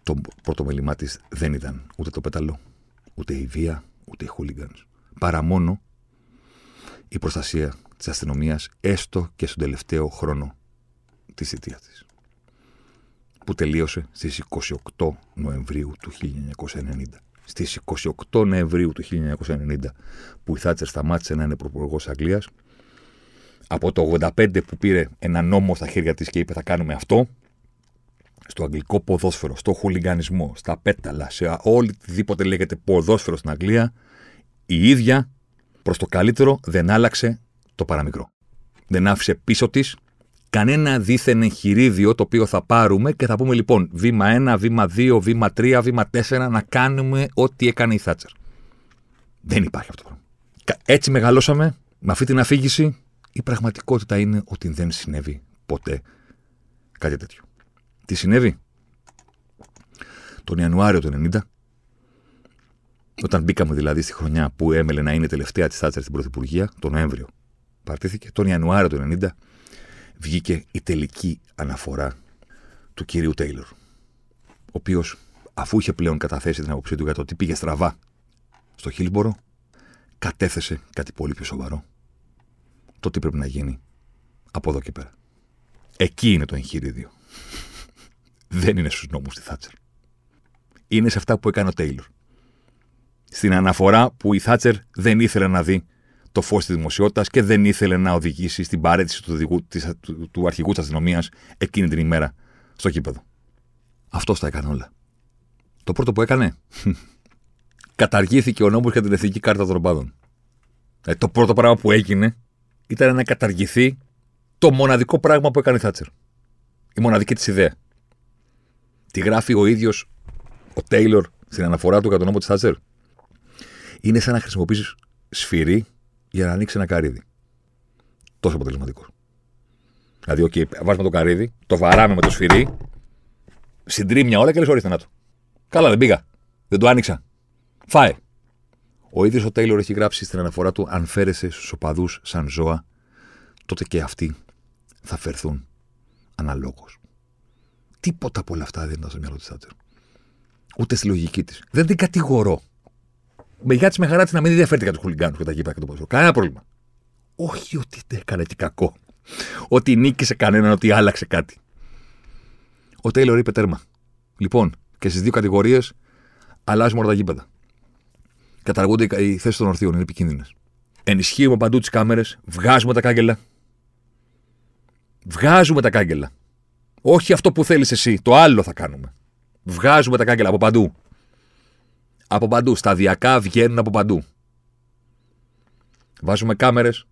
το πρώτο μέλημά της δεν ήταν ούτε το πεταλό, ούτε η βία, ούτε οι χούλιγκανς. Παρά μόνο η προστασία της αστυνομίας, έστω και στον τελευταίο χρόνο της θητείας της. Που τελείωσε στις 28 Νοεμβρίου του 1990. Στις 28 Νοεμβρίου του 1990, που η Θάτσερ σταμάτησε να είναι πρωθυπουργός Αγγλίας, από το 85 που πήρε ένα νόμο στα χέρια της και είπε θα κάνουμε αυτό, στο αγγλικό ποδόσφαιρο, στο χουλιγανισμό, στα πέταλα, σε οτιδήποτε λέγεται ποδόσφαιρο στην Αγγλία, η ίδια προς το καλύτερο δεν άλλαξε το παραμικρό. Δεν άφησε πίσω της Κανένα δίθεν εγχειρίδιο το οποίο θα πάρουμε και θα πούμε λοιπόν βήμα 1, βήμα 2, βήμα 3, βήμα 4 να κάνουμε ό,τι έκανε η Θάτσερ. Δεν υπάρχει αυτό το πράγμα. Έτσι μεγαλώσαμε με αυτή την αφήγηση. Η πραγματικότητα είναι ότι δεν συνέβη ποτέ κάτι τέτοιο. Τι συνέβη; Τον Ιανουάριο του 90, όταν μπήκαμε δηλαδή στη χρονιά που έμελε να είναι τελευταία της Θάτσερ στην Πρωθυπουργία, τον Νοέμβριο παρτίθηκε, τον Ιανουάριο του 90 βγήκε η τελική αναφορά του κυρίου Τέιλορ. Ο οποίος, αφού είχε πλέον καταθέσει την άποψή του για το τι πήγε στραβά στο Χίλμπορο, κατέθεσε κάτι πολύ πιο σοβαρό. Το τι πρέπει να γίνει από εδώ και πέρα. Εκεί είναι το εγχειρίδιο. Δεν είναι στους νόμους τη Θάτσερ. Είναι σε αυτά που έκανε ο Τέιλορ. Στην αναφορά που η Θάτσερ δεν ήθελε να δει το φως της δημοσιότητας και δεν ήθελε να οδηγήσει στην παρέτηση του, δικού, της, του, του αρχηγού της αστυνομίας εκείνη την ημέρα στο κήπεδο. Αυτό τα έκανε όλα. Το πρώτο που έκανε. καταργήθηκε ο νόμος για την εθνική κάρτα των οπαδών. Ε, το πρώτο πράγμα που έγινε ήταν να καταργηθεί το μοναδικό πράγμα που έκανε η Θάτσερ. Η μοναδική της ιδέα. Τη γράφει ο ίδιος ο Τέιλορ στην αναφορά του για τον νόμο της Θάτσερ. Είναι σαν να χρησιμοποιήσει σφυρί για να ανοίξεις ένα καρύδι. Τόσο αποτελεσματικό. Δηλαδή, OK, βάζουμε το καρύδι, το βαράμε με το σφυρί, συντρίμια όλα και λες: Ορίστε να το. Καλά, δεν πήγα. Δεν το άνοιξα. Φάε. Ο ίδιος ο Τέιλορ έχει γράψει στην αναφορά του: Αν φέρεσαι στους οπαδούς σαν ζώα, τότε και αυτοί θα φερθούν αναλόγως. Τίποτα από όλα αυτά δεν ήταν στο μυαλό της Θάτσερ. Ούτε στη λογική της. Δεν την κατηγορώ με γιά της με χαρά της να μην ενδιαφέρεται για τους χουλιγκάνους και τα γήπεδα και το ποδόσφαιρο. Κανένα πρόβλημα. Όχι ότι δεν έκανε και κακό. Ότι νίκησε κανέναν, ότι άλλαξε κάτι. Ο Τέιλορ είπε τέρμα. Λοιπόν, και στις δύο κατηγορίες αλλάζουμε όλα τα γήπεδα. Καταργούνται οι θέσεις των ορθίων, είναι επικίνδυνες. Ενισχύουμε παντού τις κάμερες, βγάζουμε τα κάγκελα. Βγάζουμε τα κάγκελα. Όχι αυτό που θέλεις εσύ, το άλλο θα κάνουμε. Βγάζουμε τα κάγκελα από παντού. Από παντού. Σταδιακά βγαίνουν από παντού. Βάζουμε κάμερες.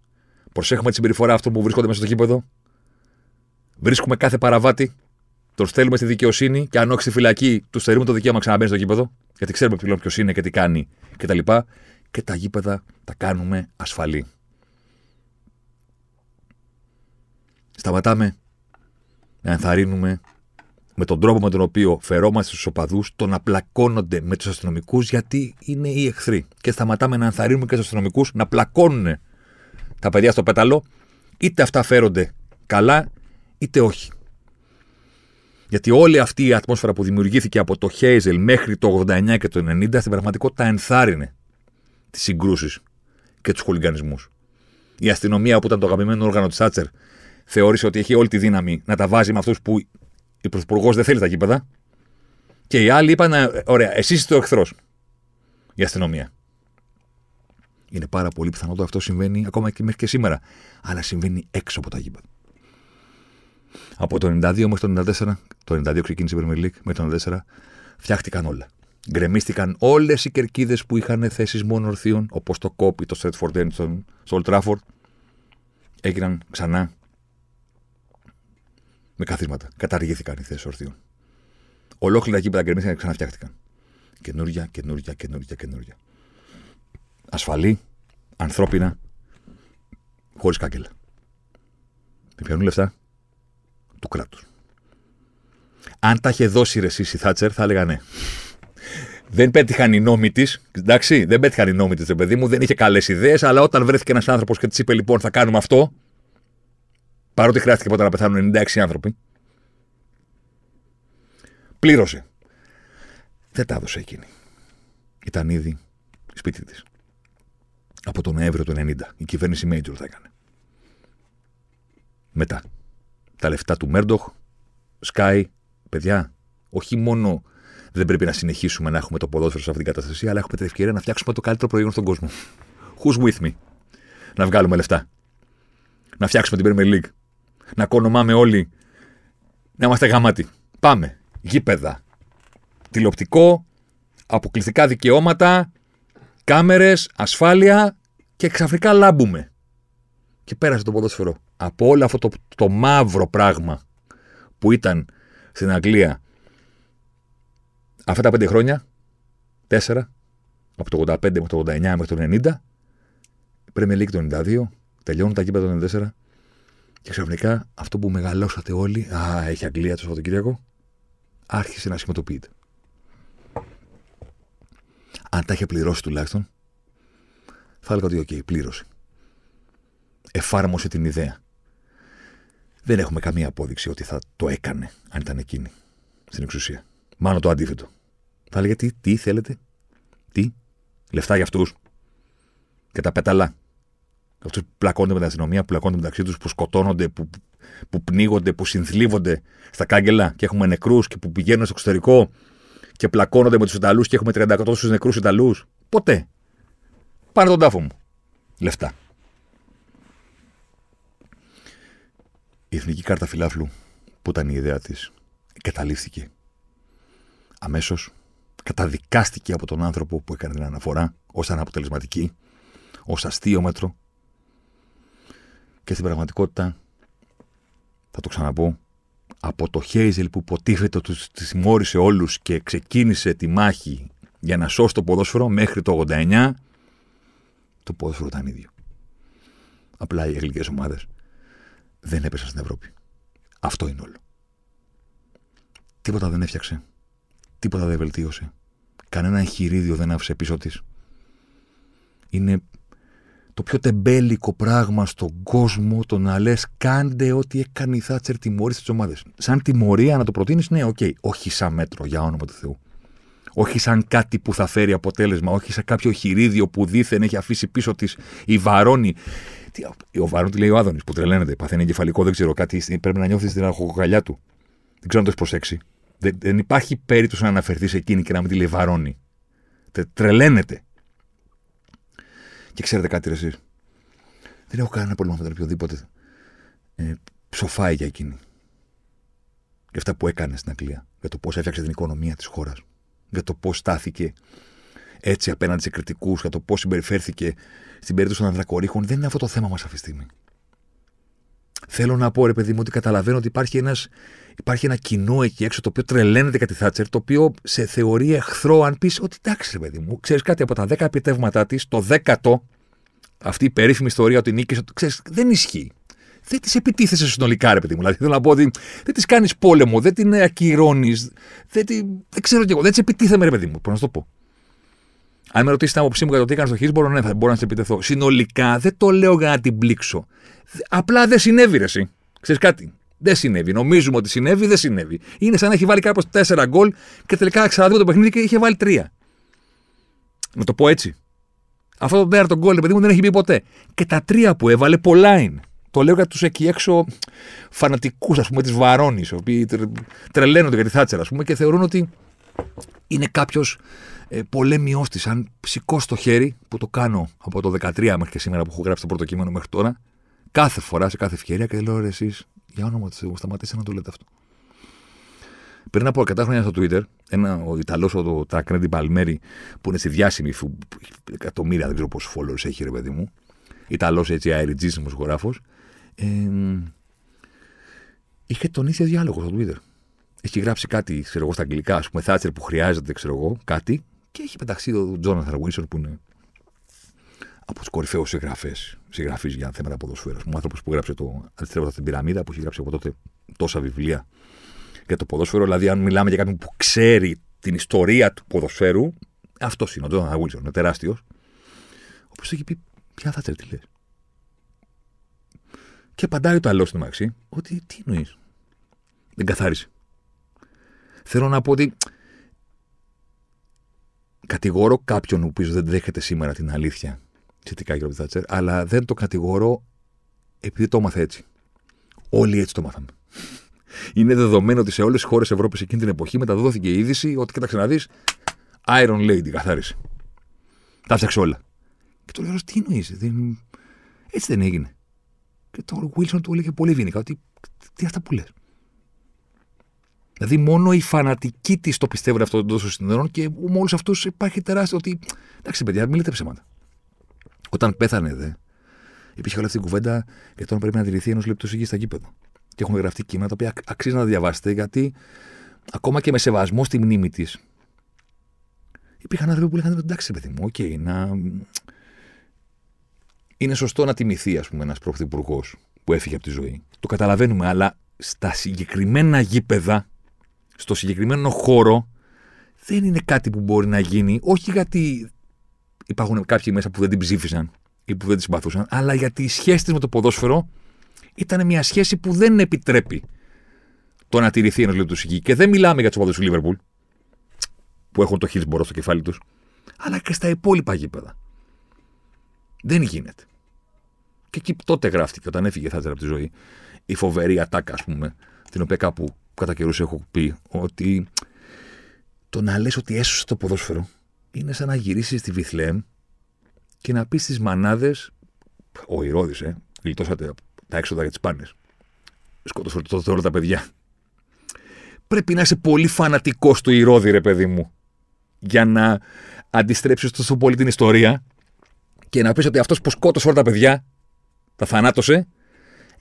Προσέχουμε τη συμπεριφορά αυτών που βρίσκονται μέσα στο κήπεδο. Βρίσκουμε κάθε παραβάτη. Τον στέλνουμε στη δικαιοσύνη και αν όχι στη φυλακή, τους στερούμε το δικαίωμα ξαναμπαίνει στο κήπεδο. Γιατί ξέρουμε πλέον ποιος είναι και τι κάνει κτλ. Και, και τα γήπεδα τα κάνουμε ασφαλή. Σταματάμε να ενθαρρύνουμε με τον τρόπο με τον οποίο φερόμαστε στους οπαδούς, το να πλακώνονται με τους αστυνομικούς γιατί είναι οι εχθροί. Και σταματάμε να ενθαρρύνουμε και τους αστυνομικούς να πλακώνουν τα παιδιά στο πέταλο, είτε αυτά φέρονται καλά, είτε όχι. Γιατί όλη αυτή η ατμόσφαιρα που δημιουργήθηκε από το Χέιζελ μέχρι το 89 και το 90 στην πραγματικότητα ενθάρρυνε τις συγκρούσεις και τους χολιγανισμού. Η αστυνομία, που ήταν το αγαπημένο όργανο της Άτσερ, θεώρησε ότι έχει όλη τη δύναμη να τα βάζει με αυτούς που η Πρωθυπουργός δεν θέλει τα γήπεδα. Και οι άλλοι είπαν, «Ε, ωραία, εσύ είσαι ο εχθρός. Η αστυνομία. Είναι πάρα πολύ πιθανό ότι αυτό συμβαίνει ακόμα και μέχρι και σήμερα. Αλλά συμβαίνει έξω από τα γήπεδα. Από το 92 μέχρι το 94, το 92 ξεκίνησε η Premier League, μέχρι το 94 φτιάχτηκαν όλα. Γκρεμίστηκαν όλες οι κερκίδες που είχαν θέσεις μόνο ορθίων, όπως το Κόπι, το Stretford End, στο Old Trafford. Έγιναν ξανά με καθίσματα. Καταργήθηκαν οι θέσεις ορθίων. Ολόκληρα γήπεδα γκρεμίστηκαν και ξαναφτιάχτηκαν. Καινούρια, καινούρια, καινούρια, καινούρια. Ασφαλή, ανθρώπινα, χωρίς κάγκελα. Με πιανούν λεφτά του κράτους. Αν τα είχε δώσει ρε η Θάτσερ, θα έλεγα ναι. Δεν πέτυχαν οι νόμοι της. Εντάξει, δεν πέτυχαν οι νόμοι της, παιδί μου, δεν είχε καλές ιδέες, αλλά όταν βρέθηκε ένας άνθρωπος και της είπε λοιπόν θα κάνουμε αυτό, Παρότι χρειάστηκε ποτέ να πεθάνουν 96 άνθρωποι. Πλήρωσε. Δεν τα έδωσε εκείνη. Ήταν ήδη σπίτι της. Από τον Νοέμβριο του 90. Η κυβέρνηση Μέιτζορ θα έκανε. Μετά. Τα λεφτά του Μέρντοχ, Sky, παιδιά, όχι μόνο δεν πρέπει να συνεχίσουμε να έχουμε το ποδόσφαιρο σε αυτήν την κατάσταση, αλλά έχουμε την ευκαιρία να φτιάξουμε το καλύτερο προϊόν στον κόσμο. Who's with me? Να βγάλουμε λεφτά. Να φτιάξουμε την Premier League να κονομάμε όλοι, να είμαστε γαμάτοι. Πάμε. Γήπεδα. Τηλεοπτικό, αποκλειστικά δικαιώματα, κάμερες, ασφάλεια και ξαφνικά λάμπουμε. Και πέρασε το ποδόσφαιρο από όλο αυτό το, το μαύρο πράγμα που ήταν στην Αγγλία αυτά τα πέντε χρόνια, τέσσερα, από το 85 μέχρι το 89 μέχρι το 90, Premier League το 92, τελειώνουν τα κύπεδα το 94 και ξαφνικά αυτό που μεγαλώσατε όλοι, α, έχει Αγγλία το Σαββατοκύριακο, άρχισε να σχηματοποιείται. Αν τα είχε πληρώσει τουλάχιστον, θα έλεγα ότι OK, okay, πλήρωσε. Εφάρμοσε την ιδέα. Δεν έχουμε καμία απόδειξη ότι θα το έκανε αν ήταν εκείνη στην εξουσία. Μάλλον το αντίθετο. Θα έλεγε τι, τι θέλετε, τι, λεφτά για αυτούς και τα πέταλα. Αυτούς που πλακώνονται με την αστυνομία, που πλακώνονται μεταξύ τους, που σκοτώνονται, που, που πνίγονται, που συνθλίβονται στα κάγκελα και έχουμε νεκρούς και που πηγαίνουν στο εξωτερικό και πλακώνονται με τους Ιταλούς και έχουμε 30 τόσου νεκρούς Ιταλούς. Ποτέ. Πάνε τον τάφο μου. Λεφτά. Η εθνική κάρτα φιλάφλου, που ήταν η ιδέα της, καταλήφθηκε. Αμέσως καταδικάστηκε από τον άνθρωπο που έκανε την αναφορά ως αναποτελεσματική, ως αστείο μέτρο. Και στην πραγματικότητα, θα το ξαναπώ, από το Χέιζελ που υποτίθεται ότι του τιμώρησε όλους και ξεκίνησε τη μάχη για να σώσει το ποδόσφαιρο μέχρι το 89, το ποδόσφαιρο ήταν ίδιο. Απλά οι αγγλικές ομάδες δεν έπεσαν στην Ευρώπη. Αυτό είναι όλο. Τίποτα δεν έφτιαξε. Τίποτα δεν βελτίωσε. Κανένα εγχειρίδιο δεν άφησε πίσω της. Είναι το πιο τεμπέλικο πράγμα στον κόσμο το να λες: Κάντε ό,τι έκανε η Θάτσερ, τιμωρήστε τις ομάδες. Σαν τιμωρία να το προτείνεις, ναι, OK. Okay. Όχι σαν μέτρο, για όνομα του Θεού. Όχι σαν κάτι που θα φέρει αποτέλεσμα. Όχι σαν κάποιο εγχειρίδιο που δήθεν έχει αφήσει πίσω της η Βαρόνη. Βαρόνη τη λέει ο Άδωνης που τρελαίνεται. Παθαίνει εγκεφαλικό, δεν ξέρω κάτι. Πρέπει να νιώθεις την αρχοκοκαλιά του. Δεν ξέρω αν το έχεις προσέξει. Δεν, δεν υπάρχει περίπτωση να αναφερθείς σε εκείνη και να μην τη λέει Βαρόνη. Τρελαίνεται. Και ξέρετε κάτι, ρε, εσείς. Δεν έχω κανένα πρόβλημα με τον οποιοδήποτε ε, ψοφάει για εκείνη. Για αυτά που έκανε στην Αγγλία. Για το πώς έφτιαξε την οικονομία της χώρας. Για το πώς στάθηκε έτσι απέναντι σε κριτικούς. Για το πώς συμπεριφέρθηκε στην περίπτωση των Ανδρακορίχων. Δεν είναι αυτό το θέμα μας αυτή τη στιγμή. Θέλω να πω, ρε παιδί μου, ότι καταλαβαίνω ότι υπάρχει, ένας, υπάρχει ένα κοινό εκεί έξω το οποίο τρελαίνεται κατά τη Θάτσερ, το οποίο σε θεωρεί εχθρό αν πεις ότι εντάξει, ρε παιδί μου, ξέρεις κάτι από τα 10 επιτεύγματά της, το 10ο, αυτή η περίφημη ιστορία ότι νίκησε, ξέρεις, δεν ισχύει. Δεν της επιτίθεσαι συνολικά, ρε παιδί μου. Δηλαδή, θέλω να πω ότι δεν της κάνεις πόλεμο, δεν την ακυρώνεις, δεν, δεν ξέρω κι εγώ, δεν της επιτίθεμαι, ρε παιδί μου. Πώς να το πω. Αν με ρωτήσετε την άποψή μου για το τι έκανε στο Χίσμπορο, ναι, θα μπορώ να σε επιτεθώ. Συνολικά δεν το λέω για να την πλήξω. Απλά δεν συνέβη, ρε, εσύ. Ξέρεις κάτι; Δεν συνέβη. Νομίζουμε ότι συνέβη, δεν συνέβη. Είναι σαν να έχει βάλει κάποιο 4 γκολ και τελικά ξαναδούμε το παιχνίδι και είχε βάλει 3. Να το πω έτσι. Αυτό το τέταρτο γκολ, παιδί μου, δεν έχει πει ποτέ. Και τα τρία που έβαλε, πολλά είναι. Το λέω για τους εκεί έξω φανατικούς, ας πούμε, της Βαρόνης, οι οποίοι τρελαίνονται για τη Θάτσερα, ας πούμε, και θεωρούν ότι είναι κάποιος ε, πολέμιός της. Αν σηκώσει το χέρι, που το κάνω από το 13 μέχρι και σήμερα που έχω γράψει το πρώτο κείμενο μέχρι τώρα, κάθε φορά, σε κάθε ευκαιρία και λέω ρε εσείς, για όνομα του Θεού, σταματήστε να το λέτε αυτό. Πριν από αρκετά χρόνια στο Twitter, ένα, ο Ιταλός, ο Τάκρεντι Παλμέρι, που είναι στη διάσημη, που εκατομμύρια, δεν ξέρω πόσους followers έχει, ρε παιδί μου. Ιταλός έτσι, αεριτζής δημοσιογράφος. Ε, είχε τον ίδιο διάλογος στο Twitter. Έχει γράψει κάτι, ξέρω εγώ, στα αγγλικά, ας πούμε, Θάτσερ που χρειάζεται, ξέρω εγώ, κάτι. Και έχει πεταχθεί ο Τζόναθαν Βίλσον που είναι από του κορυφαίους συγγραφές συγγραφή για θέματα ποδοσφαίρου. Ο άνθρωπος που γράψε το Αντιστρέφοντα την πυραμίδα, που έχει γράψει από τότε τόσα βιβλία για το ποδόσφαιρο. Δηλαδή, αν μιλάμε για κάποιον που ξέρει την ιστορία του ποδοσφαίρου, αυτός είναι ο Τζόναθαν Βίλσον, είναι τεράστιος. Ο οποίος έχει πει, Ποια θα τι λες. Και απαντάει το άλλο στην μαξί, ότι τι εννοείς. Δεν καθάρισε. Θέλω να πω ότι κατηγορώ κάποιον ο οποίο δεν δέχεται σήμερα την αλήθεια σχετικά για τον Θάτσερ, αλλά δεν το κατηγορώ επειδή το έμαθα έτσι. Όλοι έτσι το μάθαμε. Είναι δεδομένο ότι σε όλες τις χώρες Ευρώπης εκείνη την εποχή μεταδόθηκε η είδηση ότι κοίταξε να δεις Iron Lady καθάρισε. Τα φτιάξε όλα. Και το λέω, τι εννοείς, δεν... έτσι δεν έγινε. Και το Wilson του έλεγε πολύ βίνικα ότι τι αυτά που λες. Δηλαδή, μόνο οι φανατικοί της το πιστεύουν αυτό τόσο συνδερών και με όλους αυτούς υπάρχει τεράστιο ότι. Εντάξει, παιδιά, μην λέτε ψέματα. Όταν πέθανε δε, Υπήρχε όλη αυτή η κουβέντα για το αν πρέπει να τηρηθεί ενός λεπτού σιγή στα γήπεδο. Και έχουν γραφτεί κείμενα τα οποία αξίζει να διαβάσετε, γιατί ακόμα και με σεβασμό στη μνήμη της, υπήρχαν άνθρωποι που λέγανε εντάξει, παιδί μου, okay, να... είναι σωστό να τιμηθεί, ας πούμε, ένας πρωθυπουργός που έφυγε από τη ζωή. Το καταλαβαίνουμε, αλλά στα συγκεκριμένα γήπεδα, στο συγκεκριμένο χώρο, δεν είναι κάτι που μπορεί να γίνει, όχι γιατί υπάρχουν κάποιοι μέσα που δεν την ψήφισαν ή που δεν τη συμπαθούσαν, αλλά γιατί η σχέση τη με το ποδόσφαιρο ήταν μια σχέση που δεν επιτρέπει το να τηρηθεί ένα λεπτό Και δεν μιλάμε για τους οπαδούς του Λίβερπουλ, που έχουν το Χίλσμπορο στο κεφάλι τους, αλλά και στα υπόλοιπα γήπεδα. Δεν γίνεται. Και εκεί τότε γράφτηκε, όταν έφυγε Θάτζερ από τη ζωή, η φοβερή ατάκα, ας πούμε, την οποία κάπου κατά καιρούς έχω πει, ότι το να λες ότι έσωσε το ποδόσφαιρο είναι σαν να γυρίσεις στη Βιθλέμ και να πεις στις μανάδες, ο Ηρώδης, ε, γλιτώσατε τα έξοδα για τις πάνες. Σκότωσε το τώρα τα παιδιά. Πρέπει να είσαι πολύ φανατικός του Ηρώδη, ρε παιδί μου, για να αντιστρέψεις τόσο πολύ την ιστορία και να πεις ότι αυτός που σκότωσε όλα τα παιδιά, τα θανάτωσε,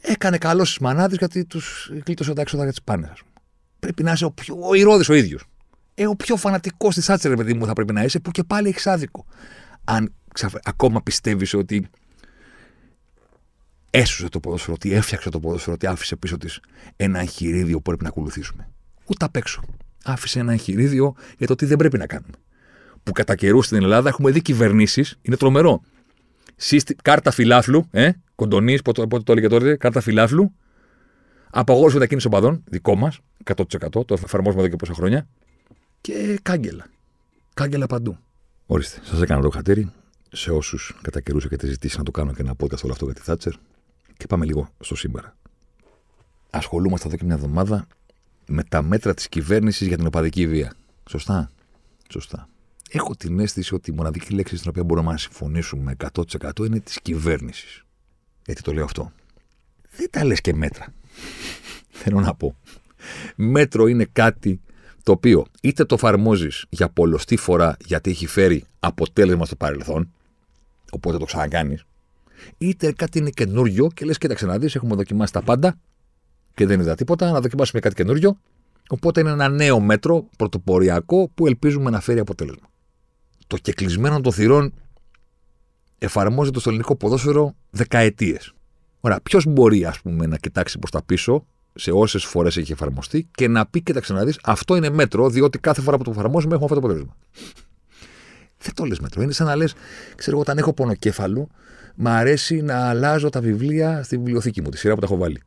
έκανε καλό στις μανάδες γιατί τους γλίτωσε τα έξοδα για τις πάνες. Πρέπει να είσαι ο, πιο, ο Ηρώδης ο ίδιος. Ε, ο πιο φανατικός της Άτσερ, παιδί μου, θα πρέπει να είσαι, που και πάλι έχεις άδικο. Αν ακόμα πιστεύεις ότι έσωσε το ποδόσφαιρο, ότι έφτιαξε το ποδόσφαιρο, ότι άφησε πίσω της ένα εγχειρίδιο που πρέπει να ακολουθήσουμε. Ούτε απ' έξω. Άφησε ένα εγχειρίδιο για το τι δεν πρέπει να κάνουμε. Που κατά καιρούς στην Ελλάδα έχουμε δει κυβερνήσεις, είναι τρομερό. Σύστη, κάρτα φιλάθλου, ε, κοντονής, πότε το, το έλεγε τότε, κάρτα φιλάθλου. Απαγόρευση μετακίνηση οπαδών, δικό μας, 100%. Το εφαρμόζουμε εδώ και πόσα χρόνια. Και κάγκελα. Κάγκελα παντού. Ορίστε, σας έκανα το χατήρι σε όσους κατά καιρούς έχετε ζητήσει να το κάνω και να πω καθόλου αυτό για τη Θάτσερ. Και πάμε λίγο στο σήμερα. Ασχολούμαστε εδώ και μια εβδομάδα με τα μέτρα της κυβέρνησης για την οπαδική βία. Σωστά; Σωστά. Έχω την αίσθηση ότι η μοναδική λέξη στην οποία μπορούμε να συμφωνήσουμε 100% είναι της κυβέρνησης. Γιατί το λέω αυτό. Δεν τα λες και μέτρα. Θέλω να πω. Μέτρο είναι κάτι το οποίο είτε το εφαρμόζεις για πολλωστή φορά γιατί έχει φέρει αποτέλεσμα στο παρελθόν, οπότε το ξανακάνεις, είτε κάτι είναι καινούριο και λες: Κοίταξε να δεις, έχουμε δοκιμάσει τα πάντα και δεν είδα τίποτα, να δοκιμάσουμε κάτι καινούριο. Οπότε είναι ένα νέο μέτρο πρωτοποριακό που ελπίζουμε να φέρει αποτέλεσμα. Το κεκλεισμένο των θυρών εφαρμόζεται στο ελληνικό ποδόσφαιρο δεκαετίες. Ωραία, ποιος μπορεί, ας πούμε, να κοιτάξει προς τα πίσω σε όσες φορές έχει εφαρμοστεί και να πει: Κοίταξε να δεις, αυτό είναι μέτρο, διότι κάθε φορά που το εφαρμόζουμε έχουμε αυτό το αποτέλεσμα. Δεν το λες μέτρο. Είναι σαν να λες, ξέρω εγώ, όταν έχω πονοκέφαλο, μ' αρέσει να αλλάζω τα βιβλία στη βιβλιοθήκη μου, τη σειρά που τα έχω βάλει.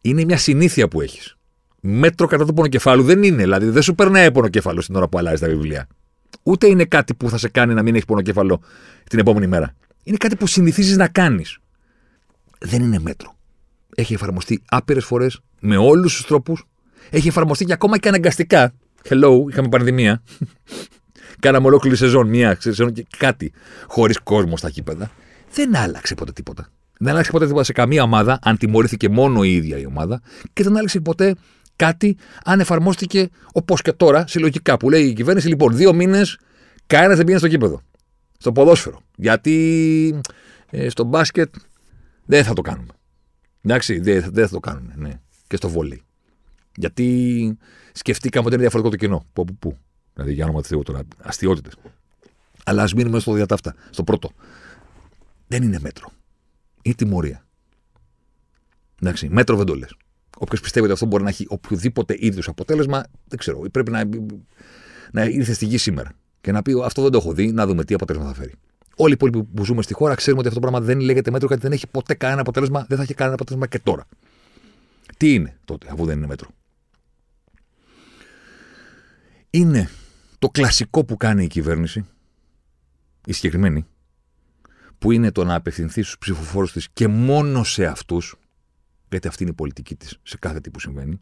Είναι μια συνήθεια που έχεις. Μέτρο κατά του πονοκεφάλου δεν είναι. Δηλαδή δεν σου περνάει πονοκέφαλο την ώρα που αλλάζει τα βιβλία. Ούτε είναι κάτι που θα σε κάνει να μην έχεις πονοκέφαλο την επόμενη μέρα. Είναι κάτι που συνηθίζεις να κάνεις. Δεν είναι μέτρο. Έχει εφαρμοστεί άπειρες φορές με όλους τους τρόπους. Έχει εφαρμοστεί και ακόμα και αναγκαστικά. Hello, είχαμε πανδημία. Κάναμε ολόκληρη σεζόν, μία σεζόν και κάτι χωρίς κόσμο στα κήπεδα. Δεν άλλαξε ποτέ τίποτα. Δεν άλλαξε ποτέ τίποτα σε καμία ομάδα, αν τιμωρήθηκε μόνο η ίδια η ομάδα. Και δεν άλλαξε ποτέ κάτι αν εφαρμόστηκε όπως και τώρα, συλλογικά, που λέει η κυβέρνηση, λοιπόν, δύο μήνες κανένας δεν πήγαινε στο κήπεδο. Στο ποδόσφαιρο. Γιατί ε, στο μπάσκετ δεν θα το κάνουμε. Εντάξει, δεν, δεν θα το κάνουμε. Ναι. Και στο βόλι. Γιατί σκεφτήκαμε ότι είναι διαφορετικό το κοινό. Πού, πού, πού. Δηλαδή, για όνομα του Θεού τώρα, αστείωτε. Αλλά ας μείνουμε στο διατάφτα, στο πρώτο. Δεν είναι μέτρο. Είναι τιμωρία. Εντάξει, μέτρο δεν το λες. Όποιος πιστεύει ότι αυτό μπορεί να έχει οποιοδήποτε είδους αποτέλεσμα, δεν ξέρω. Πρέπει να, να ήρθε στη γη σήμερα και να πει αυτό δεν το έχω δει, να δούμε τι αποτέλεσμα θα φέρει. Όλοι οι υπόλοιποι που ζούμε στη χώρα ξέρουμε ότι αυτό το πράγμα δεν λέγεται μέτρο γιατί δεν έχει ποτέ κανένα αποτέλεσμα, δεν θα έχει κανένα αποτέλεσμα και τώρα. Τι είναι τότε, αφού δεν είναι μέτρο. Είναι το κλασικό που κάνει η κυβέρνηση, η συγκεκριμένη, που είναι το να απευθυνθεί στους ψηφοφόρους της και μόνο σε αυτούς, γιατί αυτή είναι η πολιτική της σε κάθε τι που συμβαίνει.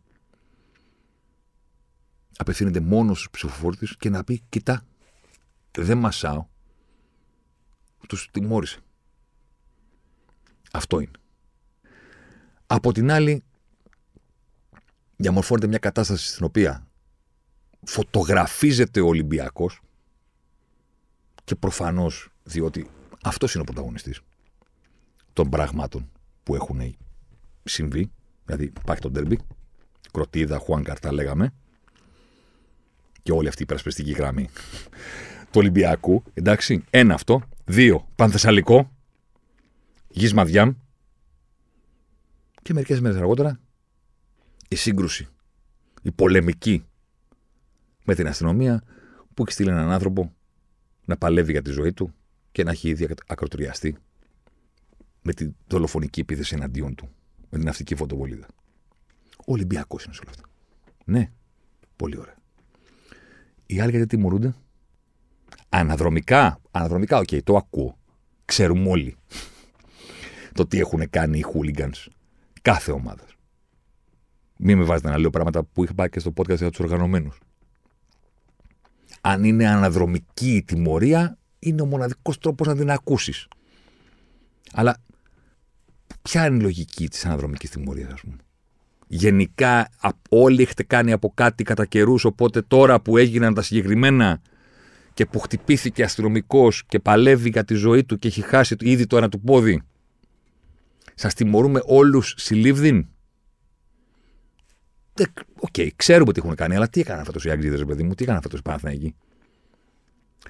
Απευθύνεται μόνο στους ψηφοφόρους της και να πει: Κοιτά, δεν μασάω. Τους τιμώρησε. Αυτό είναι. Από την άλλη, διαμορφώνεται μια κατάσταση στην οποία φωτογραφίζεται ο Ολυμπιακός και προφανώς διότι αυτός είναι ο πρωταγωνιστής. των πραγμάτων που έχουν συμβεί. Δηλαδή, υπάρχει το ντερμπι, κροτίδα, Χουάν λέγαμε, και όλη αυτή η υπερασπιστική γραμμή του Ολυμπιακού. Εντάξει, ένα αυτό. Δύο, Πανθεσσαλικό, Γης Μαδιάμ. Και μερικές μέρες αργότερα η σύγκρουση, η πολεμική με την αστυνομία που έχει στείλει έναν άνθρωπο να παλεύει για τη ζωή του και να έχει ήδη ακρωτηριαστεί με τη δολοφονική επίθεση εναντίον του, με την ναυτική φωτοβολίδα. Ο Ολυμπιακός είναι σε όλα αυτά. Ναι, πολύ ωραία. Οι άλλοι γιατί τιμωρούνται; Αναδρομικά, αναδρομικά, OK, okay, το ακούω. Ξέρουμε όλοι το τι έχουν κάνει οι hooligans κάθε ομάδα. Μην με βάζετε να λέω πράγματα που είχα πάει και στο podcast για τους οργανωμένους. Αν είναι αναδρομική η τιμωρία, είναι ο μοναδικός τρόπος να την ακούσεις. Αλλά ποια είναι η λογική της αναδρομικής τιμωρίας, ας πούμε; Γενικά όλοι έχετε κάνει από κάτι κατά καιρούς, οπότε τώρα που έγιναν τα συγκεκριμένα και που χτυπήθηκε αστυνομικός και παλεύει για τη ζωή του και έχει χάσει ήδη το ένα του πόδι, σας τιμωρούμε όλους συλλήβδιν. Οκ, okay, ξέρουμε τι έχουν κάνει, αλλά τι έκαναν φέτος οι Αγγλίδες, παιδί μου, τι έκαναν φέτος οι Παναθηναϊκοί;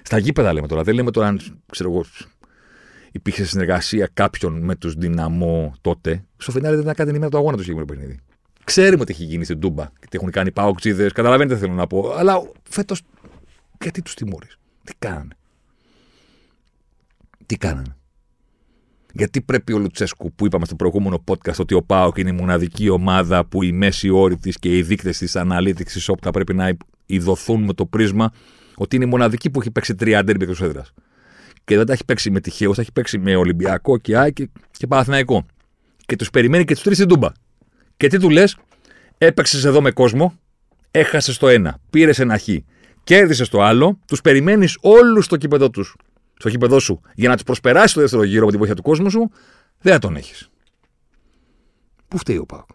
Στα γήπεδα λέμε τώρα. Δεν λέμε τώρα αν ξέρω εγώ, υπήρχε συνεργασία κάποιον με τους δυναμό τότε. Στο φινάρι δεν ήταν κάτι ημέρα το αγώνα του συγκεκριμένο παιχνίδι. Ξέρουμε τι έχει γίνει στην Τούμπα και τι έχουν κάνει παοξίδε. Καταλαβαίνετε τι θέλω να πω. Αλλά φέτος γιατί τους τιμώρεις; Τι κάνανε; Τι κάνανε; Γιατί πρέπει ο Λουτσέσκου που είπαμε στο προηγούμενο podcast ότι ο Πάοκ είναι η μοναδική ομάδα που η μέση όρη της και οι δείκτες της αναλύτηξη όπτα πρέπει να ειδωθούν με το πρίσμα ότι είναι η μοναδική που έχει παίξει τρία ντέρμπι εκτός έδρας. Και δεν τα έχει παίξει με τυχαίο, τα έχει παίξει με Ολυμπιακό και ΑΕΚ και, και Παναθηναϊκό. Και τους περιμένει και τους τρεις στην Τούμπα. Και τι του λες, έπαιξες εδώ με κόσμο, έχασες το ένα, πήρες ένα χ, κέρδισες το άλλο, τους περιμένεις όλους στο κήπεδο τους, στο κήπεδο σου, για να τους προσπεράσεις το δεύτερο γύρο με τη βοήθεια του κόσμου σου, δεν θα τον έχεις. Πού φταίει ο Πάοκ;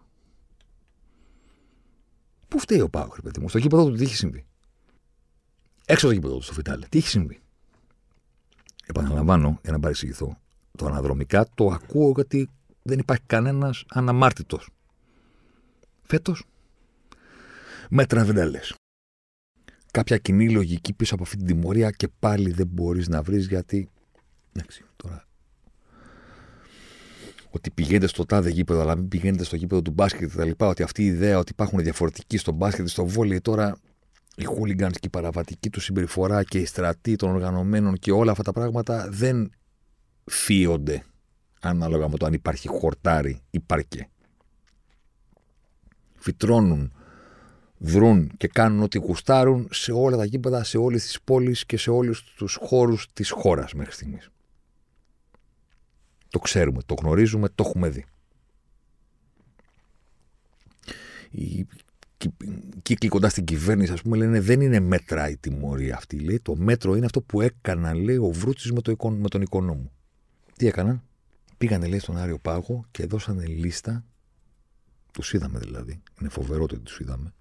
Πού φταίει ο Πάοκ, παιδί μου, στο κήπεδο του τι έχει συμβεί; Έξω από το γήπεδο του στο Φιτάλε. Τι έχει συμβεί; Επαναλαμβάνω, για να παρεξηγηθώ. Το αναδρομικά το ακούω γιατί δεν υπάρχει κανένας αναμάρτητος. Φέτος, μέτρα δεν τα λε. Κάποια κοινή λογική πίσω από αυτή την τιμωρία και πάλι δεν μπορείς να βρεις γιατί. Εντάξει, τώρα. Ότι πηγαίνετε στο τάδε γήπεδο, αλλά μην πηγαίνετε στο γήπεδο του μπάσκετ κτλ. Ότι αυτή η ιδέα ότι υπάρχουν διαφορετικοί στο μπάσκετ, στο βόλιο τώρα οι χούλιγκανς και η παραβατική του συμπεριφορά και η στρατή των οργανωμένων και όλα αυτά τα πράγματα δεν φύονται ανάλογα με το αν υπάρχει χορτάρι ή παρκέ. Φυτρώνουν, δρούν και κάνουν ό,τι γουστάρουν σε όλα τα γήπεδα, σε όλες τις πόλεις και σε όλους τους χώρους της χώρας μέχρι στιγμής. Το ξέρουμε, το γνωρίζουμε, το έχουμε δει κύκλοι κοντά στην κυβέρνηση, ας πούμε, λένε δεν είναι μέτρα η τιμωρία αυτή. Λέει, το μέτρο είναι αυτό που έκαναν, λέει, ο Βρούτσης με, το, με τον οικονόμο. Τι έκαναν, πήγανε, λέει, στον Άριο Πάγο και δώσανε λίστα. Τους είδαμε δηλαδή. Είναι φοβερό ότι τους είδαμε.